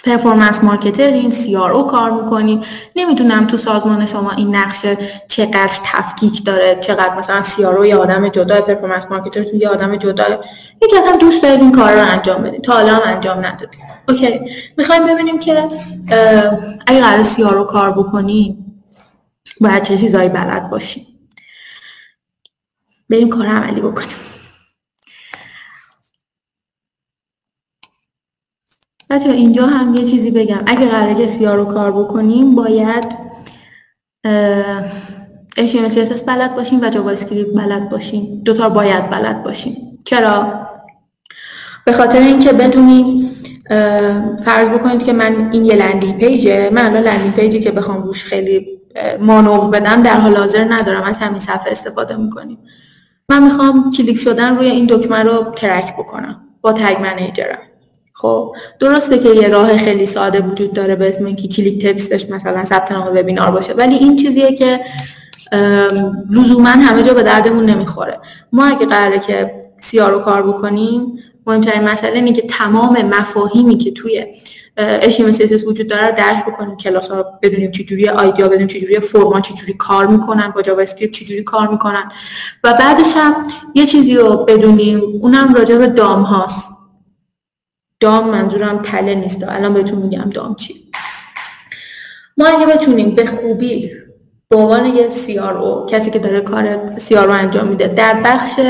A: performance marketer یم CRO کار می‌کنیم. نمی‌دونم تو سازمان شما این نقشا چقدر تفکیک داره چقدر مثلا CRO یه آدم جدا performance marketer یه آدم جدا یکی اصلا دوست دارید این کار رو انجام بدید. تا حالا هم انجام ندادید. OK. می‌خوایم ببینیم که اگه قرار CRO کار بکنیم باید چه چیزایی بلد باشیم. بریم کار عملی بکنیم. بچه اینجا هم یه چیزی بگم. اگه قراره که CRO کار بکنیم باید HTML CSS بلد باشیم و JavaScript بلد باشیم. دوتا باید بلد باشیم. چرا؟ به خاطر اینکه بدونیم فرض بکنید که من این یه landing page ه. من الان landing page ی که بخوام روش خیلی مانور بدم در حال حاضر ندارم. از همین صفحه استفاده می‌کنیم. من می‌خوام کلیک شدن روی این دکمه رو track بکنم با tag manager م خب درسته که یه راه خیلی ساده وجود داره به اسم اینکه click text ش مثلا ثبت نام وبینار باشه ولی این چیزیه که لزوما همه جا به دردمون نمی‌خوره. ما اگه قراره که CRO کار بکنیم مهمترین مسئله اینه که تمام مفاهیمی که توی HTML CSS وجود داره درک بکنیم کلاس ها بدونیم چجوری ID ها بدونیم چجوری فرما چجوری کار می‌کنن با JavaScript چجوری کار می‌کنن. و بعدش هم یه چیزی رو بدونیم اونم راجع به DOM هاست. DOM منظورم تله نیست. الان بهتون میگم DOM چی. ما اگه بتونیم به خوبی به عنوان یه CRO کسی که داره کار CRO انجام میده در بخش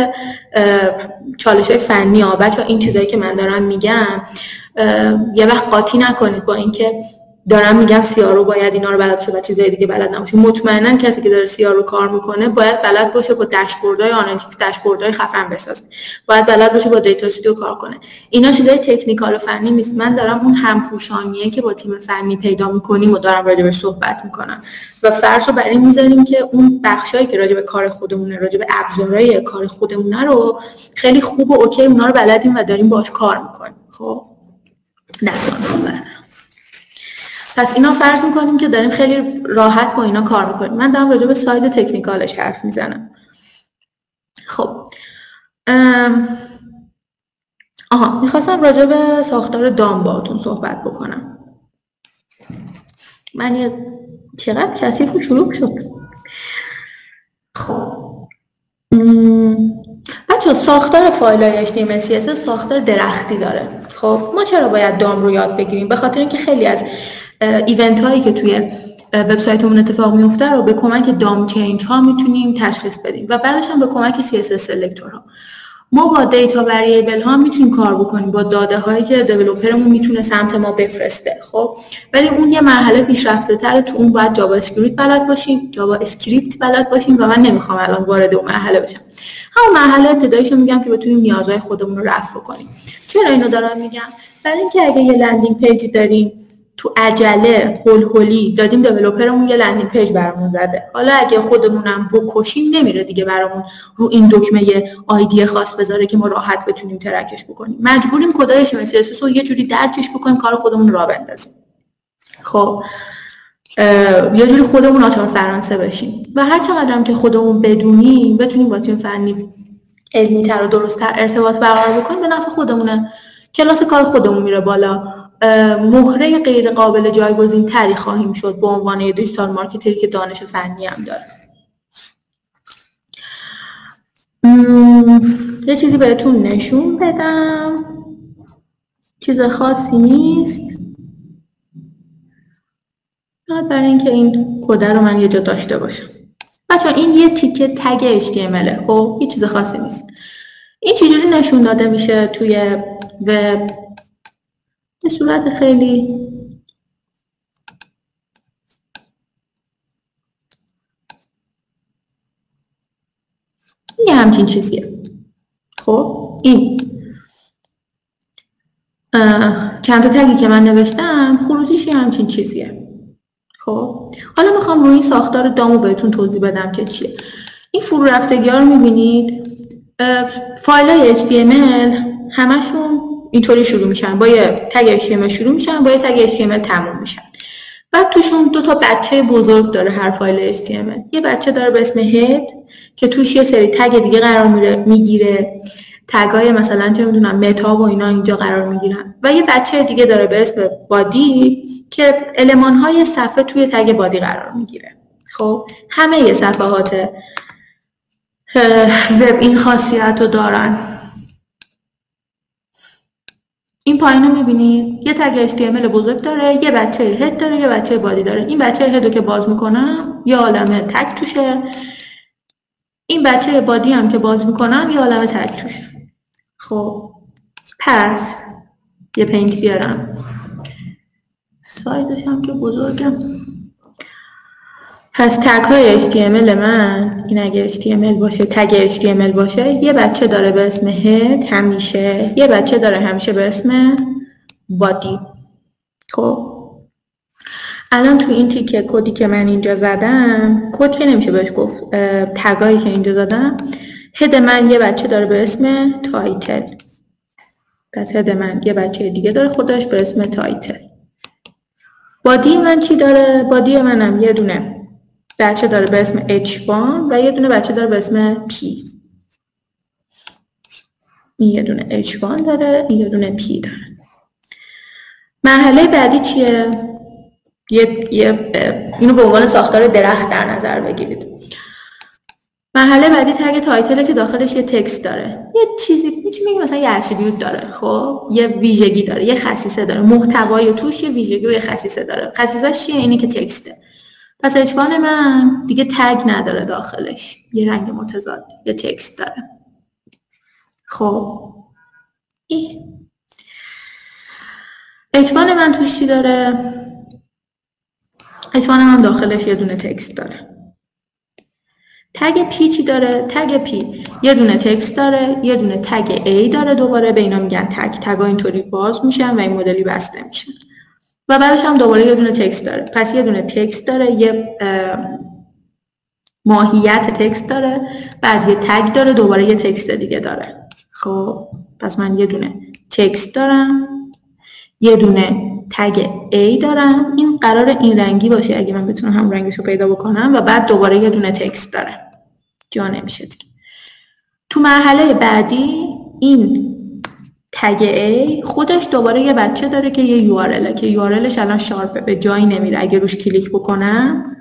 A: چالش های فنی ها بچه این چیزایی که من دارم میگم یه وقت قاطی نکنید با اینکه دارم میگم CRO رو باید اینا رو بلد باشه و چیزای دیگه بلد نباشه. مطمئنا کسی که داره CRO رو کار می‌کنه باید بلد باشه با داشبوردهای analytic داشبوردهای خفن بسازه. باید بلد باشه با Data Studio کار کنه. اینا چیزای technical و فنی نیست. من دارم اون همپوشانیه که با تیم فنی پیدا می‌کنیم و دارم راجع صحبت می‌کنم. و فرض رو بر این می‌ذاریم که اون بخشایی که راجع به کار خودمونه راجع به ابزارهای کار خودمونه رو خیلی خوب و اوکی اونا رو بلدیم و داریم باش کار می‌کنیم. خب؟ دستان پس اینا فرض می‌کنیم که داریم خیلی راحت با اینا کار می‌کنیم. من دارم راجع به ساید تکنیکالش حرف می‌زنم. خب. آها می‌خواستم راجع به ساختار دام باهاتون صحبت بکنم. من یه چقدر کثیف و شد. خب. بچه ساختار فایل های HTML ساختار درختی داره. خب ما چرا باید DOM رو یاد بگیریم؟ به خاطر اینکه خیلی از event هایی که توی وبسایتمون اتفاق میفته رو به کمک DOM change ها می‌تونیم تشخیص بدیم و بعدش هم به کمک CSS selector ها. ما با data variable ها می‌تونیم کار بکنیم. با داده هایی که developer مون می‌تونه سمت ما بفرسته خب؟ ولی اون یه مرحله پیشرفته تره تو اون باید JavaScript بلد باشیم JavaScript بلد باشیم و من نمی‌خوام الان وارد اون مرحله بشم. همون مرحله ابتداییشو میگم که بتونیم نیازهای خودمون رو رفع کنیم چرا اینو دارم میگم؟ برای اینکه اگه یه landing page ی داریم تو عجله هول دادیم developer مون یه landing page برامون زده. حالا اگه خودمونم بکشیم نمیره دیگه برامون رو این دکمه ID خاص بذاره که ما راحت بتونیم track ش بکنیم. مجبوریم کدای CSS رو یه جوری درکش بکنیم کار خودمون را بندازیم. خب یه جوری خودمون آچار فرانسه بشیم. و هر چقدر هم که خودمون بدونیم بتونیم با تیم فنی علمی تر و درست تر ارتباط برقرار بکنیم به نفع خودمونه. کلاس کار خودمون میره بالا. مهره غیر قابل جایگزین تری خواهیم شد به عنوان یه دیجیتال مارکتری که دانش فنی هم داره. یه چیزی بهتون نشون بدم. چیز خاصی نیست. برای اینکه این کده رو من یه جا داشته باشم. بچه این یه تیکه تگ HTML خب؟ یه چیز خاصی نیست. این چجوری نشون داده میشه توی وب؟ به صورت خیلی یه همچین چیزیه. خب این. چند تا تگی که من نوشتم خروجیش یه همچین چیزیه. خب حالا می‌خوام روی این ساختار دامو بهتون توضیح بدم که چیه. این فرو رفتگی ها رو می‌بینید. فایل های HTML همشون اینطوری شروع میشن. با یه تگ HTML شروع میشن با یه تگ HTML تموم میشن. بعد توشون دو تا بچه بزرگ داره هر فایل HTML. یه بچه داره به اسم هد که توش یه سری تگ دیگه قرار می‌گیره. تگای مثلا چه می‌دونم متا و اینا اینجا قرار می‌گیرن. و یه بچه دیگه داره به اسم بادی که علمان های صفحه توی تگ بادی قرار می‌گیره. خب همه یه صفحات وب این خاصیت رو دارن. این پایین رو می‌بینید. یه تگ HTML بزرگ داره یه بچه هد داره یه بچه بادی داره. این بچه هد رو که باز می‌کنم یه عالمه تگ توشه. این بچه body هم که باز می‌کنم یه عالمه تگ توشه. خب پس یه Paint بیارم. سایزش هم که بزرگم پس تگ های HTML من این اگه HTML باشه تگ HTML باشه یه بچه داره به اسم head همیشه. یه بچه داره همیشه به اسم body. خب. الان تو این تیکه کدی که من اینجا زدم کد که نمیشه بهش گفت تگایی که اینجا زدم head من یه بچه داره به اسم title. پس head من یه بچه دیگه داره خودش به اسم title. body من چی داره؟ body منم یه دونه. بچه داره به اسم H1 و یه دونه بچه داره به اسم P. این یه دونه H1 داره این یه دونه P داره. مرحله بعدی چیه؟ یه, یه اینو به عنوان ساختار درخت در نظر بگیرید. مرحله بعدی تگ تایتله که داخلش یه تکست داره. یه چیزی می‌تونی مثلا یه اتریبیوت داره خب؟ یه ویژگی داره یه خصیصه داره. محتوای توش یه ویژگی و یه خصیصه داره. خصیصه‌اش چیه؟ اینه که تکسته. پس اچوان من. دیگه تگ نداره داخلش. یه رنگ متضاد یه تکست داره. خب. ای. H1 من توش چی داره؟ H1 من داخلش یه دونه text داره. تگ P چی داره؟ تگ P. یه دونه text داره یه دونه تگ A داره دوباره. به اینا میگن تگ. تگا اینطوری باز میشن و این مدلی بسته میشن. و بعدش هم دوباره یه دونه text داره. پس یه دونه text داره یه ماهیت text داره بعد یه تگ داره دوباره یه text دیگه داره. خب پس من یه دونه تکست دارم یه دونه تگ A دارم. این قرار این رنگی باشه اگه من بتونم هم رنگش رو پیدا بکنم و بعد دوباره یه دونه تکست داره. جا نمیشه دیگه. تو مرحله بعدی این تگ A خودش دوباره یه بچه داره که یه URL که URLش الان شارپه به جایی نمیره. اگه روش کلیک بکنم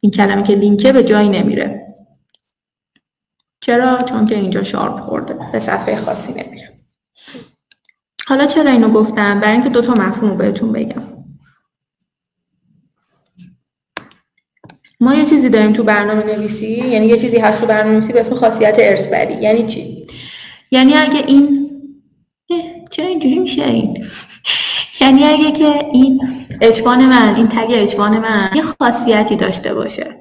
A: این کلمه که لینکه به جایی نمیره. چرا؟ چون که اینجا شارپ خورده. به صفحه خاصی نمیره. حالا چرا اینو گفتم؟ برای اینکه دوتا مفهوم رو بهتون بگم. ما یه چیزی داریم تو برنامه نویسی یعنی یه چیزی هست تو برنامه نویسی به اسم خاصیت ارثبری. یعنی چی؟ یعنی اگه این چرا اینجوری میشه؟ این یعنی اگه که این اجوان من این تگ اجوان من یه خاصیتی داشته باشه.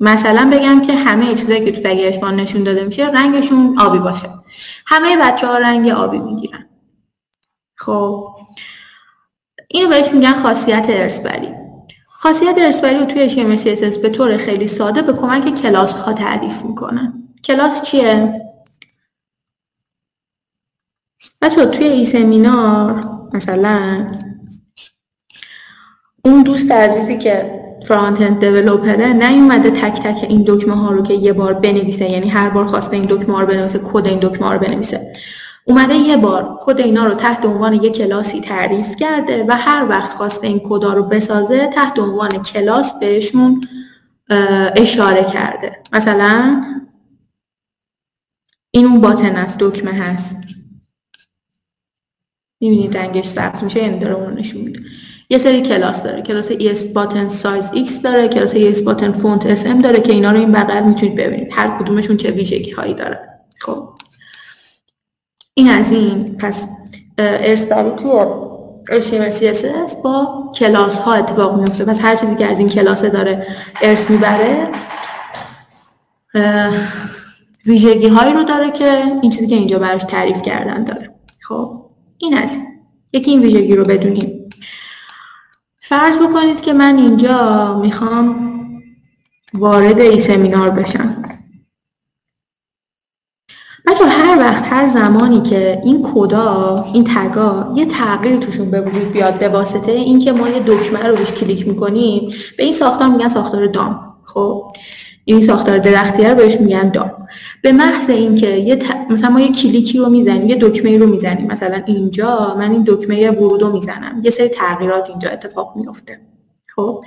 A: مثلا بگم که همه چیزایی که تو تگ اجوان نشون داده میشه رنگشون آبی باشه. همه بچه ها رنگ آبی می‌گیرن. خب. اینو بهش میگن خاصیت ارسبری خاصیت ارسبری رو توی HTML به طور خیلی ساده به کمک کلاس ها تعریف می‌کنن. کلاس چیه؟ بچه توی ای سمینار مثلا اون دوست عزیزی که فرانت اند دیولپره نیومده تک تک این دکمه ها رو که یه بار بنویسه یعنی هر بار خواسته این دکمه ها رو بنویسه کد این دکمه ها رو بنویسه. اومده یه بار کد اینا رو تحت عنوان یه کلاسی تعریف کرده و هر وقت خواسته این کدا رو بسازه تحت عنوان کلاس بهشون اشاره کرده. مثلا این اون باتن است دکمه هست. می‌بینید رنگش سبز میشه یعنی داره اون نشون میده. یه سری کلاس داره. کلاس ES button size X داره کلاس ES button font SM داره که اینا رو این بغل می‌تونید ببینید. هر کدومشون چه ویژگی هایی داره. خب. این از این. پس ارث‌بری توی HTML CSS با کلاس ها اتفاق میفته پس هر چیزی که از این کلاس داره ارث می‌بره ویژگی هایی رو داره که این چیزی که اینجا براش تعریف کردن داره. خب. این از یکی این ویژگی رو بدونیم. فرض بکنید که من اینجا می‌خوام وارد این سمینار بشم. بچه هر وقت هر زمانی که این کدا این تگا یه تغییری توشون به وجود بیاد به واسطه اینکه ما یه دکمه رو روش کلیک می‌کنیم به این ساختار میگن ساختار دام. خب؟ این ساختار درختی رو بهش میگن DOM. به محض اینکه یه مثلا ما یه کلیکی رو می‌زنیم یه دکمه رو می‌زنیم. مثلا اینجا من این دکمه ورود رو می‌زنم. یه سری تغییرات اینجا اتفاق میفته خب؟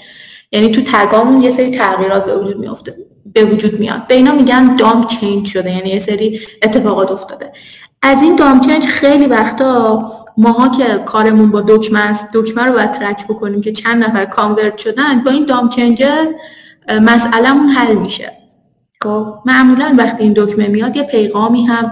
A: یعنی تو تگامون یه سری تغییرات به وجود میفته به وجود میاد. به اینا میگن DOM change شده. یعنی یه سری اتفاقات افتاده. از این DOM change خیلی وقتا ماها که کارمون با دکمه است دکمه رو باید track بکنیم که چند نفر convert شدن با این DOM change مسئلهمون حل میشه. خب معمولا وقتی این دکمه میاد یه پیغامی هم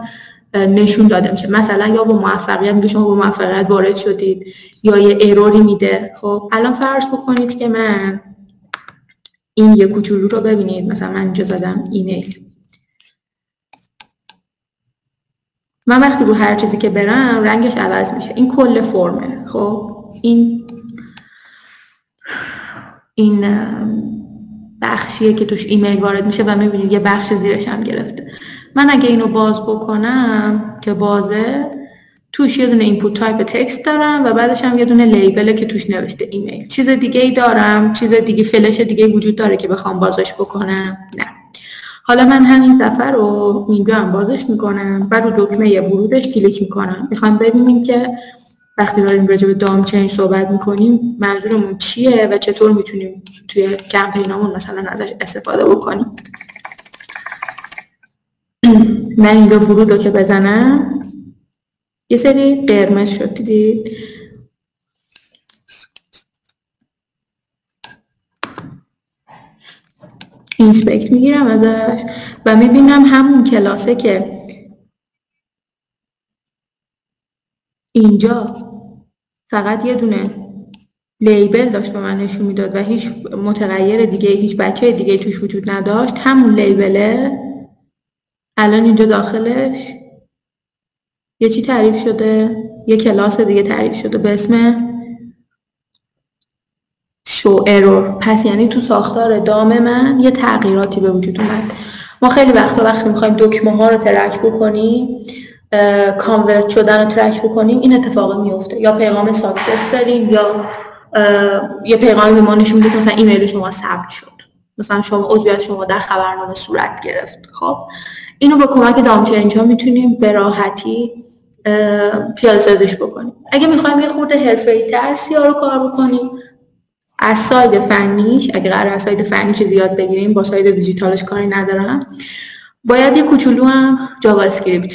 A: نشون داده میشه. مثلا یا با موفقیت میگه شما با موفقیت وارد شدید یا یه ایروری میده. خب الان فرض بکنید که من این یه کوچولو رو ببینید. مثلا من اینجا زدم ایمیل. من وقتی رو هر چیزی که برم رنگش عوض میشه. این کل فرمه. خب این این بخشیه که توش ایمیل وارد میشه و می‌بینید یه بخش زیرش هم گرفته. من اگه اینو باز بکنم که بازه توش یه دونه input type text دارم و بعدش هم یه دونه label ه که توش نوشته ایمیل. چیز دیگه ای دارم چیز دیگه فلش دیگه وجود داره که بخوام بازش بکنم؟ نه. حالا من همین دفعه رو اینجا هم بازش می‌کنم و رو دکمه ورودش کلیک می‌کنم. می‌خوام ببینیم که وقتی داریم راجع به دام چنج صحبت می‌کنیم منظورمون چیه و چطور می‌تونیم توی کمپینامون مثلا ازش استفاده بکنیم؟ من این رو ورود رو که بزنم. یه سری قرمز شد دیدید؟ اینسپکت می‌گیرم ازش و می‌بینم همون کلاسه که اینجا فقط یه دونه لیبل داشت به من نشون می‌داد و هیچ متغیر دیگه هیچ بچه دیگه توش وجود نداشت. همون لیبله الان اینجا داخلش. یه چی تعریف شده؟ یه کلاس دیگه تعریف شده به اسم شو ارور پس یعنی تو ساختار دام من یه تغییراتی به وجود اومد. ما خیلی وقتا وقتی می‌خوایم دکمه ها رو ترک بکنیم convert شدن رو track بکنیم این اتفاق میفته. یا پیغام success داریم یا یه پیغامی به ما نشون میده که مثلا ایمیل شما ثبت شد. مثلا شما عضویت شما در خبرنامه صورت گرفت. خب اینو با کمک DOM change ها می‌تونیم به راحتی پیاده سازش بکنیم. اگه می‌خوایم یه خورده حرفه‌ای تر رو کار بکنیم از side فنیش اگه قرار از side فنی چیزی یاد بگیریم با side دیجیتالش کاری ندارم باید یه کوچولو هم JavaScript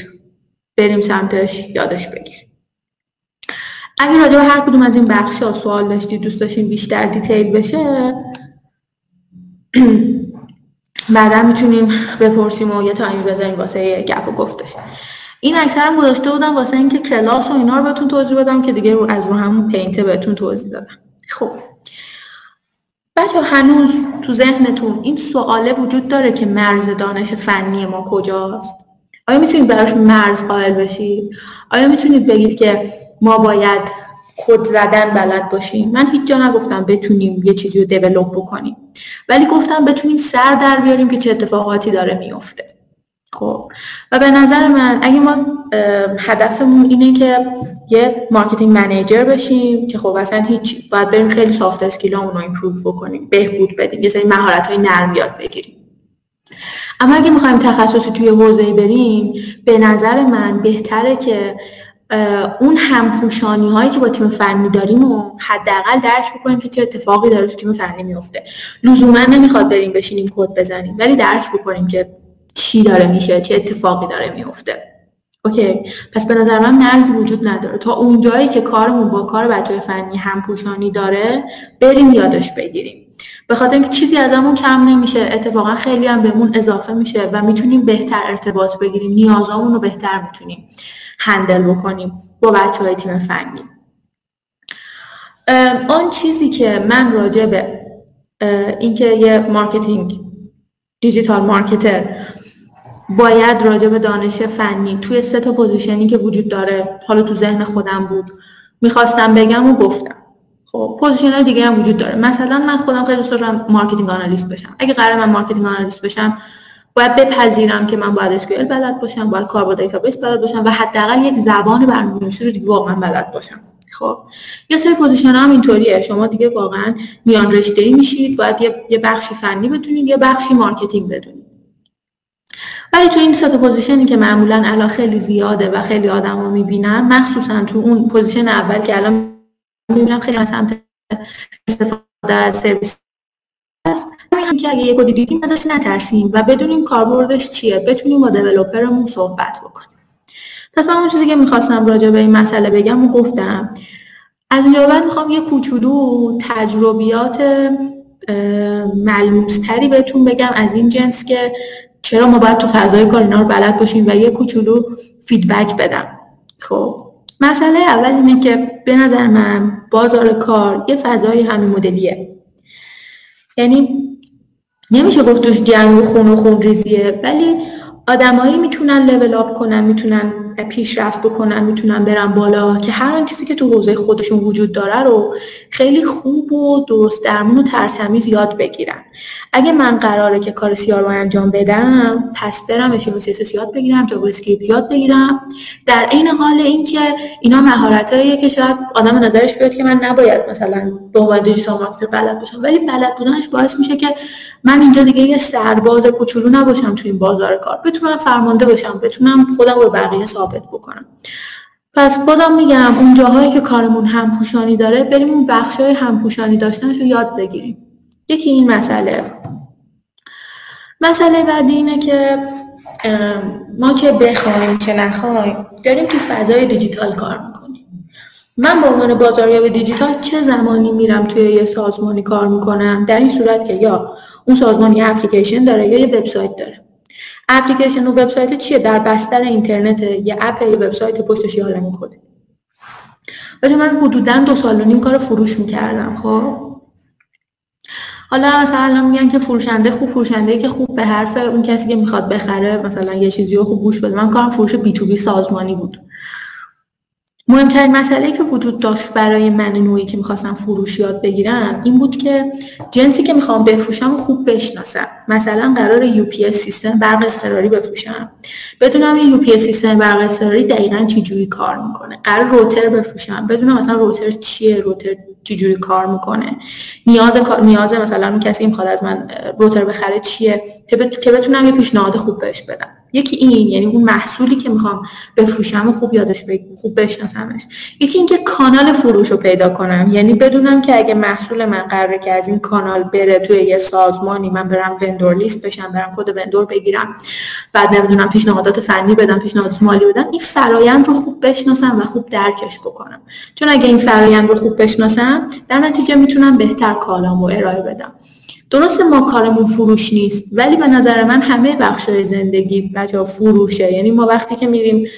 A: بریم سمتش یادش بگیریم اگه راجع به هر کدوم از این بخش ها سوال داشتید دوست داشتین بیشتر detail بشه بعدا می‌تونیم بپرسیم و یه time ی بذاریم واسه گپ و گفتش این اکثرا گذاشته بودم واسه اینکه کلاس و اینا رو بهتون توضیح بدم که دیگه رو از رو همون Paint ه بهتون توضیح دادم. خب. بچه هنوز تو ذهنتون این سواله وجود داره که مرز دانش فنی ما کجاست؟ آیا می‌تونید براش مرز قائل بشید آیا می‌تونید بگید که ما باید کد زدن بلد باشیم؟ من هیچ جا نگفتم بتونیم یه چیزی رو develop بکنیم. ولی گفتم بتونیم سر در بیاریم که چه اتفاقاتی داره میفته خب. و به نظر من اگه ما هدفمون اینه که یه marketing manager بشیم که خب اصلا هیچ باید بریم خیلی soft skill امون رو improve بکنیم بهبود بدیم یه سری مهارت های نرم یاد بگیریم. اما اگه می‌خوایم تخصصی توی حوزه بریم به نظر من بهتره که اون همپوشانی هایی که با تیم فنی داریم و حداقل درک بکنیم که چه اتفاقی داره تو تیم فنی میفته لزوما نمی‌خواد بریم بشینیم کد بزنیم ولی درک بکنیم که چی داره میشه چه اتفاقی داره میفته اوکی. پس به نظر من مرزی وجود نداره. تا اون جایی که کارمون با کار بچه فنی همپوشانی داره بریم یادش بگیریم. به خاطر اینکه چیزی ازمون کم نمیشه اتفاقا خیلی هم بهمون اضافه میشه و می‌تونیم بهتر ارتباط بگیریم. نیازامون رو بهتر می‌تونیم handle بکنیم با بچه های تیم فنی. آن چیزی که من راجع به اینکه یه marketing digital marketer باید راجع به دانش فنی توی سه تا position ی که وجود داره حالا تو ذهن خودم بود می‌خواستم بگم و گفتم. خب position های دیگه هم وجود داره. مثلا من خودم خیلی دوست دارم marketing analyst بشم. اگه قرار من marketing analyst بشم باید بپذیرم که من باید SQL بلد باشم باید کار با دیتابیس بلد باشم و حداقل یک زبان برنامه‌نویسی رو دیگه واقعا بلد باشم. خب یه سری position هم اینطوریه. شما دیگه واقعا میان رشته ای میشید باید یه بخشی فنی بدونید یه بخشی marketing بدونید. ولی تو این سه position ی که معمولا الان خیلی زیاده و خیلی آدما می‌بینن مخصوصا تو اون position اول که الان می‌بینم خیلی از سمت استفاده از سرویس هست. همین هم که اگه یک دیدیم ازش نترسیم و بدونیم کاربردش چیه بتونیم با دیولوپرمون صحبت بکنیم. پس من اون چیزی که می‌خواستم راجع به این مسئله بگم و گفتم از اینجا بعد می‌خوام یه کوچولو تجربیات ملموستری بهتون بگم از این جنس که چرا ما باید تو فضای کار اینا رو بلد باشیم و یه کوچولو feedback بدم. خب. مسئله اول اینه که به نظر من بازار کار یه فضای همین مدلیه. یعنی نمیشه گفت توش جنگ و خون و خون ریزیه ولی آدمایی می‌تونن level up کنن می‌تونن پیشرفت بکنن می‌تونن برن بالا که هر آن چیزی که تو حوزه خودشون وجود داره رو خیلی خوب و درست درمون و ترتمیز یاد بگیرن. اگه من قراره که کار SEO رو انجام بدم پس برم HTML CSS یاد بگیرم JavaScript یاد بگیرم. در عین حال اینکه اینا مهارتاییه که شاید آدم نظرش بیاد که من نباید مثلا به عنوان دیجیتال مارکتر بلد باشم ولی بلد بودنش باعث میشه که من اینجا دیگه یه سرباز کوچولو نباشم تو این بازار کار. بتونم فرمانده باشم بتونم خودم رو بقیه ثابت بکنم. پس بازم میگم اون جاهایی که کارمون همپوشانی داره بریم اون بخشای همپوشانی داشتنش رو یاد بگیریم. یکی این مسئله. مسئله بعدی اینه که ما چه بخوایم چه نخوایم داریم تو فضای دیجیتال کار می‌کنیم. من به عنوان بازاریاب دیجیتال چه زمانی میرم توی یه سازمانی کار می‌کنم؟ در این صورت که یا اون سازمان یه اپلیکیشن داره یا یه وبسایت داره. اپلیکیشن و وبسایت چیه؟ در بستر اینترنت یه اپ یه وبسایت پشتش یه عالمه کده. من حدودا دو سال و نیم کار فروش می‌کردم خب؟ حالا مثلا میگن که فروشنده خوب فروشنده که خوب به حرف اون کسی که می‌خواد بخره مثلا یه چیزی رو خوب گوش بده. من کارم فروش B2B سازمانی بود. مهمترین مسئله که وجود داشت برای من نوعی که می‌خواستم فروش یاد بگیرم این بود که جنسی که می‌خوام بفروشم خوب بشناسم. مثلا قرار UPS سیستم برق اضطراری بفروشم. بدونم UPS سیستم برق اضطراری دقیقا چی جوری کار می‌کنه. قرار router بفروشم. بدونم مثلا router چیه router چجوری کار می‌کنه. نیاز نیاز مثلا اون کسی می‌خواد از من روتر بخره چیه؟ که بتونم یه پیشنهاد خوب بهش بدم. یکی این یعنی اون محصولی که می‌خوام بفروشم و خوب یادش بگیرم خوب بشناسمش. یکی اینکه کانال فروش رو پیدا کنم. یعنی بدونم که اگه محصول من قراره که از این کانال بره توی یه سازمانی من برم وندور لیست بشم برم کد وندور بگیرم بعد نمی‌دونم پیشنهادات فنی بدم پیشنهادات مالی بدم این فرایند رو خوب بشناسم و خوب درکش بکنم. چون اگه این فرایند رو خوب بشناسم در نتیجه می‌تونم بهتر کالامو ارائه بدم. درسته ما کارمون فروش نیست ولی به نظر من همه بخشای زندگی بچه فروشه. یعنی ما وقتی که میریم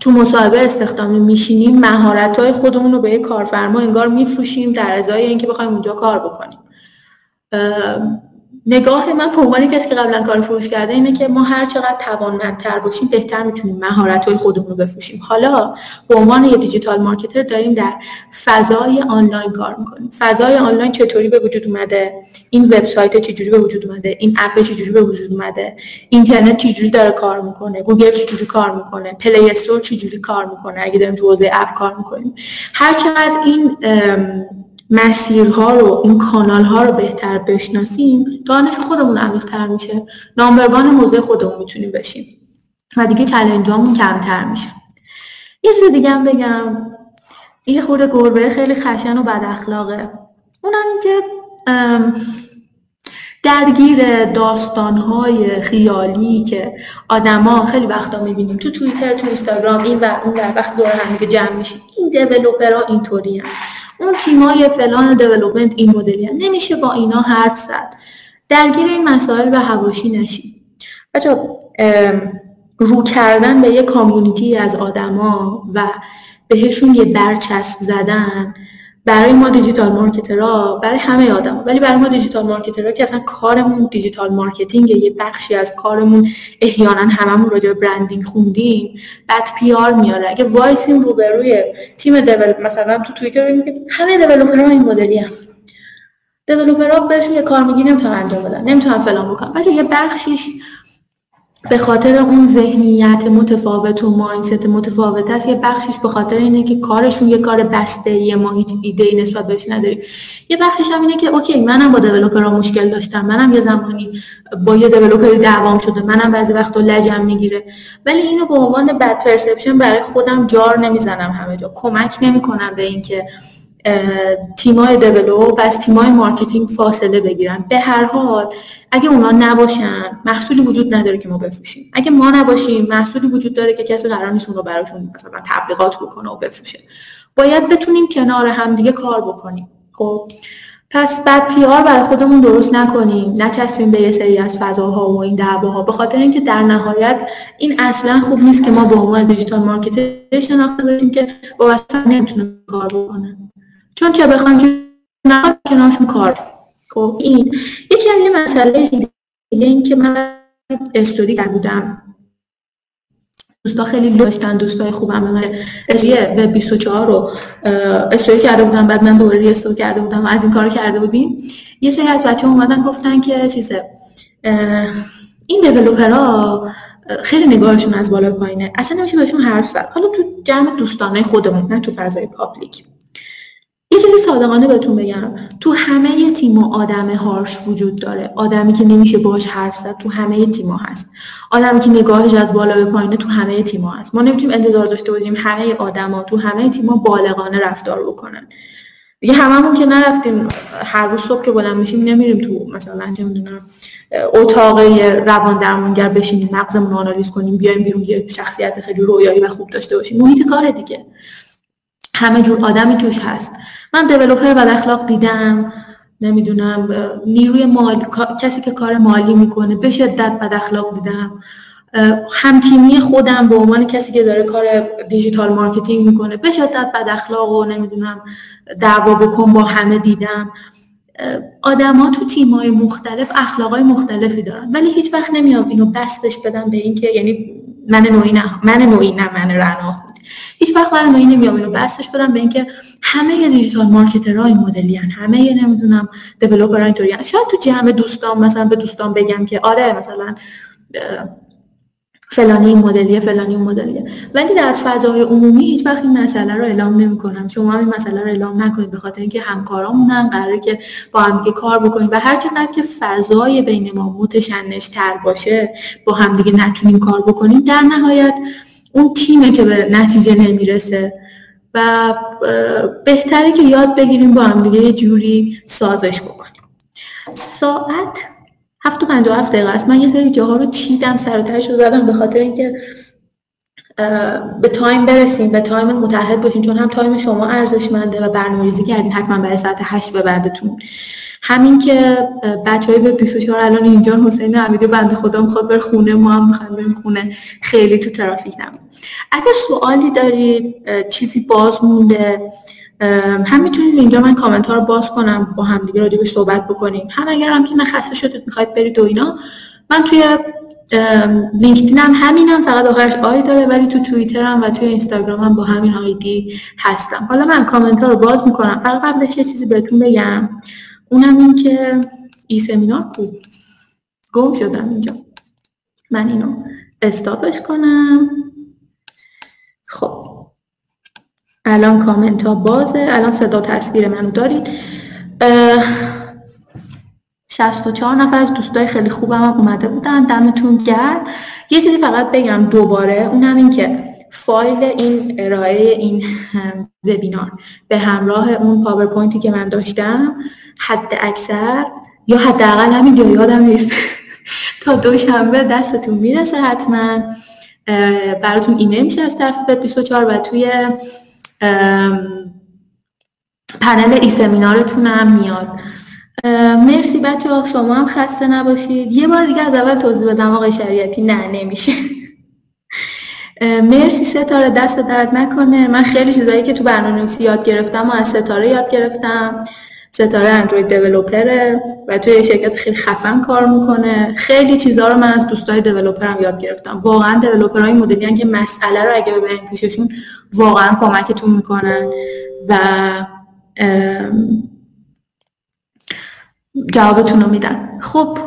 A: تو مصاحبه استخدامی میشینیم مهارت های خودمون رو به کارفرما انگار میفروشیم در ازای اینکه بخوایم اونجا کار بکنیم. نگاه من به عنوان کسی که قبلا کار فروش کرده اینه که ما هر چقدر توانمندتر باشیم بهتر می‌تونیم مهارت های خودمون رو بفروشیم. حالا به عنوان یه digital marketer داریم در فضای آنلاین کار می‌کنیم. فضای آنلاین چطوری به وجود اومده؟ این وبسایت چجوری به وجود اومده؟ این اپ چجوری به وجود اومده؟ اینترنت چجوری داره کار می‌کنه؟ گوگل چجوری کار می‌کنه؟ Play Store چجوری کار می‌کنه؟ اگه داریم تو حوزه اپ کار می‌کنیم. هر چقدر این مسیرها رو این کانال ها رو بهتر بشناسیم دانش خودمون عمیق‌تر میشه. number one موضوع خودمون می‌تونیم بشیم. و دیگه چلنجامون کمتر میشه. یه چیز دیگه هم بگم. این خورده گربه خیلی خشن و بد اخلاقه. اونم که درگیر داستانهای خیالی که آدما خیلی وقتا می‌بینیم تو توییتر تو اینستاگرام این و اون در وقت دور هم جمع میشیم. این دیولوپرها اینطوری اون تیمای فلان دیولوپمنت این مدلی نمیشه با اینا حرف زد. درگیر این مسائل و حواشی نشید بچه رو کردن به یه community از آدما و بهشون یه برچسب زدن برای ما digital marketer ها برای همه آدم ولی برای ما digital marketer ها که اصلا کارمون digital marketing یه بخشی از کارمون احیانا هممون راجع branding خوندیم bad PR میاره. اگه وایسیم روبروی تیم develop مثلا تو توییتر که همه developer ها این مدلی هم دیولپرها بهشون یه کار میگی نمی‌تونن انجام بدن نمی‌تونن فلان بکنن. ولی یه بخشیش به خاطر اون ذهنیت متفاوت و ماینست متفاوت است یه بخشش به خاطر اینه که کارشون یه کار بسته یه ما هیچ ایده ای نسبت بهش نداریم. یه بخشش هم اینه که اوکی منم با دیولپرها مشکل داشتم منم یه زمانی با یه دیولپری دعوام شده منم بعضی وقتا لجم می‌گیره. ولی اینو به عنوان بد پرسپشن برای خودم جار نمی‌زنم همه جا. کمک نمی‌کنم به اینکه تیمای develop از تیمای marketing فاصله بگیرن. به هر حال اگه اونا نباشن محصولی وجود نداره که ما بفروشیم. اگه ما نباشیم محصولی وجود داره که کسی قرار نیست اون براشون مثلا تبلیغات بکنه و بفروشه. باید بتونیم کنار هم دیگه کار بکنیم. خب پس bad PR برای خودمون درست نکنیم. نچسبیم به یه سری از فضاها و این دعواها. به خاطر اینکه در نهایت این اصلا خوب نیست که ما به عنوان digital marketer شناخته باشیم که با نمی‌تونه کار بکنه چون چه بخوایم چه کنارشون کار خب این یکی از یه مسئله دیگه این که من استوری بودم. دوستا خیلی داشتن دوستای خوبم من استوری به 24 رو استوری کرده بودم بعد من دوباره استوری کرده بودم و از این کار کرده بودیم. یه سری از بچه اومدن گفتن که چیزه این دیولوپرها خیلی نگاهشون از بالا پایینه. اصلا نمیشه بهشون حرف زد. حالا تو جمع دوستانه خودمون نه تو فضای پابلیک. یه چیزی صادقانه بهتون بگم. تو همه تیما آدم هارش وجود داره. آدمی که نمیشه باش حرف زد تو همه تیما هست. آدمی که نگاهش از بالا به پایینه تو همه تیما هست. ما نمی‌تونیم انتظار داشته باشیم همه آدما تو همه تیما بالغانه رفتار بکنن. دیگه هممون که نرفتیم هر روز صبح که بلند میشیم نمیریم تو مثلا چه می‌دونم اتاق روان درمانگر بشینیم مغزمون آنالیز کنیم بیایم بیرون یه شخصیت خیلی رویایی و خوب داشته باشیم. محیط کار دیگه. همه جور آدمی توش هست. من developer بد اخلاق دیدم نمی‌دونم نیروی مالی کسی که کار مالی می‌کنه به شدت بد اخلاق دیدم. هم تیمی خودم به عنوان کسی که داره کار digital marketing می‌کنه به شدت بد اخلاق و نمی‌دونم دعوا بکن با همه دیدم. آدما تو تیمای مختلف اخلاقای مختلفی دارن ولی هیچ وقت نمیام اینو بستش بدم به اینکه یعنی من نوعی نه من نوعی نه من رنا هیچ وقت من نوعی نمیام اینو بستش بدم به اینکه همه دیجیتال مارکترها این مدلی. همه نمی‌دونم دیولپرها اینطوری شاید تو جمع دوستان مثلا به دوستان بگم که آره مثلا فلانی این مدلیه فلانی اون مدلیه ولی در فضای عمومی هیچ وقت این مسئله رو اعلام نمی کنم شما هم این مسئله رو اعلام نکنید به خاطر اینکه همکارامونن قراره که با هم کار بکنیم و هر چقدر که فضای بین ما متشنج تر باشه با هم دیگه نتونیم کار بکنیم در نهایت اون تیمه که به نتیجه نمی‌رسه. و بهتره که یاد بگیریم با هم دیگه یه جوری سازش بکنیم. ساعت هفت و پنج هفت دقیقه است. من یه سری جاها رو چیدم سر رو زدم به خاطر اینکه به time برسیم به time متعهد باشیم. چون هم time شما ارزشمنده و برنامه‌ریزی کردین. حتما برای ساعت هشت به بعدتون. همین که بچه های 24 الان اینجا حسین امیدی بنده خدا می‌خواد بر خونه ما هم می‌خوایم بریم خونه. خیلی تو ترافیک نمون اگه سوالی دارید چیزی باز مونده هم می‌تونید اینجا من کامنت ها رو باز کنم با هم دیگه راجع صحبت بکنیم. هم اگر هم که نخسته شدید می‌خواید برید و اینا من توی لینکدین هم همین هم فقط آخرش آی داره ولی تو توییتر هم و توی اینستاگرام هم با همین آیدی هستم. حالا من کامنت ها رو باز می‌کنم. فقط قبلش یه چیزی بهتون بگم. اونم این که ای سمینار کو. گم شدم اینجا. من اینو استاپش کنم. خب. الان کامنت ها بازه. الان صدا تصویر منو دارید. 64 نفر از دوستای خیلی خوبم اومده بودن. دمتون گرم. یه چیزی فقط بگم دوباره. اونم این که فایل این ارائه این وبینار به همراه اون پاورپوینتی که من داشتم حد اکثر یا حداقل همین دو یادم نیست. تا دوشنبه دستتون می‌رسه حتما براتون ایمیل میشه از طرف 24 و توی پنل ایسمینارتون هم میاد. مرسی بچه شما هم خسته نباشید. یه بار دیگه از اول توضیح بدم آقای شریعتی نه نمیشه. مرسی ستاره دست درد نکنه. من خیلی چیزایی که تو برنامه یاد گرفتم و از ستاره یاد گرفتم. ستاره اندروید دیولوپره و توی شرکت خیلی خفن کار می‌کنه. خیلی چیزها رو من از دوستای دیولوپرم یاد گرفتم. واقعا دیولوپرهای مدلی که مسئله رو اگه ببرین پیششون واقعا کمکتون می‌کنن. و جوابتون رو میدن. خب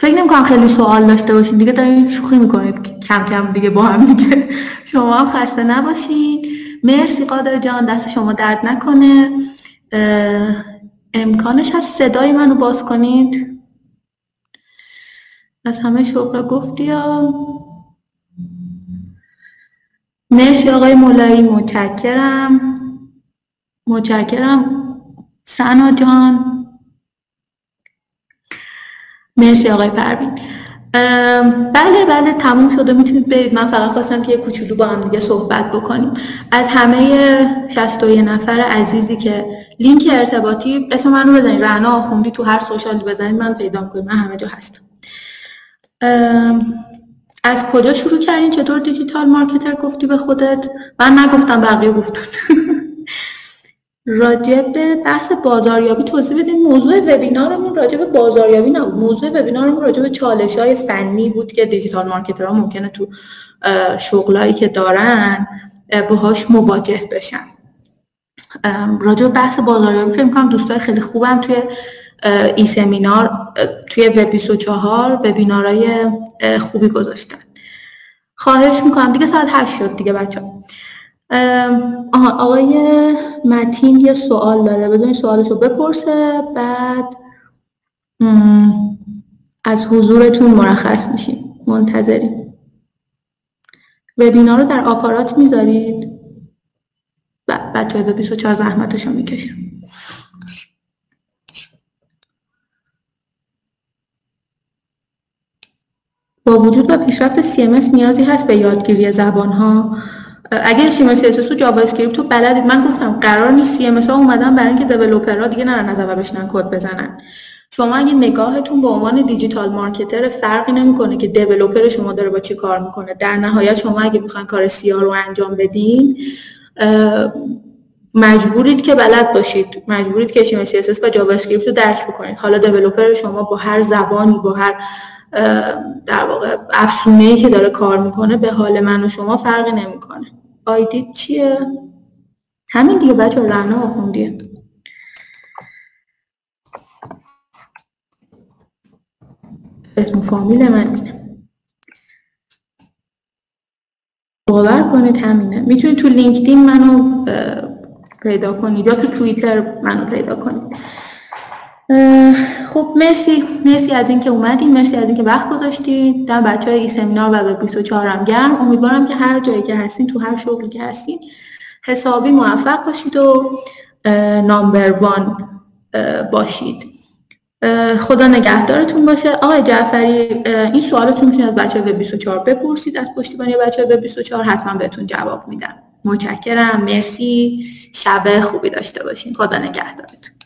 A: فکر نمی کنم خیلی سوال داشته باشین. دیگه دارین شوخی می‌کنید. کم کم دیگه با هم دیگه. شما هم خسته نباشین. مرسی قادر جان. دست شما درد نکنه. امکانش هست صدای منو باز کنید. از همه شغل گفتی مرسی آقای مولایی. متشکرم. متشکرم. سنا جان. مرسی آقای پروین. بله بله تموم شده می‌تونید برید. من فقط خواستم که یه کوچولو با هم دیگه صحبت بکنیم. از همه 61 نفر عزیزی که لینک ارتباطی اسم منو بزنید. رعنا آخوندی تو هر سوشالی بزنید من پیدا کنید من همه جا هستم. از کجا شروع کردین؟ چطور دیجیتال مارکتر گفتی به خودت؟ من نگفتم بقیه گفتن. راجع به بحث بازاریابی توضیح بدین. موضوع وبینارمون راجع به بازاریابی نبود. موضوع وبینارمون راجع به چالش های فنی بود که دیجیتال مارکترها ممکنه تو شغلایی که دارن باهاش مواجه بشن. راجع به بحث بازاریابی فکر می‌کنم دوستای خیلی خوبم توی ای سمینار توی وب 24 وبینارای خوبی گذاشتن. خواهش می‌کنم. دیگه ساعت 8 شد دیگه بچه آها آقای متین یه سوال داره. بدون سوالش رو بپرسه بعد از حضورتون مرخص میشیم. منتظریم. وبینار رو در آپارات می‌ذارید؟ بچه های 24 زحمتش رو می‌کشم. با وجود و پیشرفت CMS نیازی هست به یادگیری زبان ها اگه HTML CSS و JavaScript رو بلدید من گفتم قرار نیست CMS ها اومدن برای اینکه developer ها دیگه نرن از اول بشینن کد بزنن. شما اگه نگاهتون به عنوان digital marketer فرقی نمی‌کنه که developer شما داره با چی کار می‌کنه. در نهایت شما اگه می‌خواین کار SEO رو انجام بدین مجبورید که بلد باشید. مجبورید که HTML CSS و JavaScript رو درک بکنید. حالا developer شما با هر زبانی با هر در واقع افسونه که داره کار می‌کنه به حال من و شما فرقی نمی‌کنه. آیدید چیه؟ همین دیگه بچه رعنا آخوندیه. اسم فامیل من اینه. باور کنید همینه. می‌تونید تو لینکدین منو پیدا کنید یا تو توییتر منو پیدا کنید. خب مرسی. مرسی از اینکه اومدین. مرسی از اینکه وقت گذاشتید در بچه های ای و به 24 هم گرم. امیدوارم که هر جایی که هستین تو هر شغلی که هستین حسابی موفق باشید و نامبر وان باشید. خدا نگهدارتون باشه. آقای جعفری این سوالتون می‌تونید از بچه های 24 بپرسید. از پشتیبانی بچه های 24 حتما بهتون جواب میدم. متشکرم. مرسی. شب خوبی داشته باشین. خدا نگهدارتون.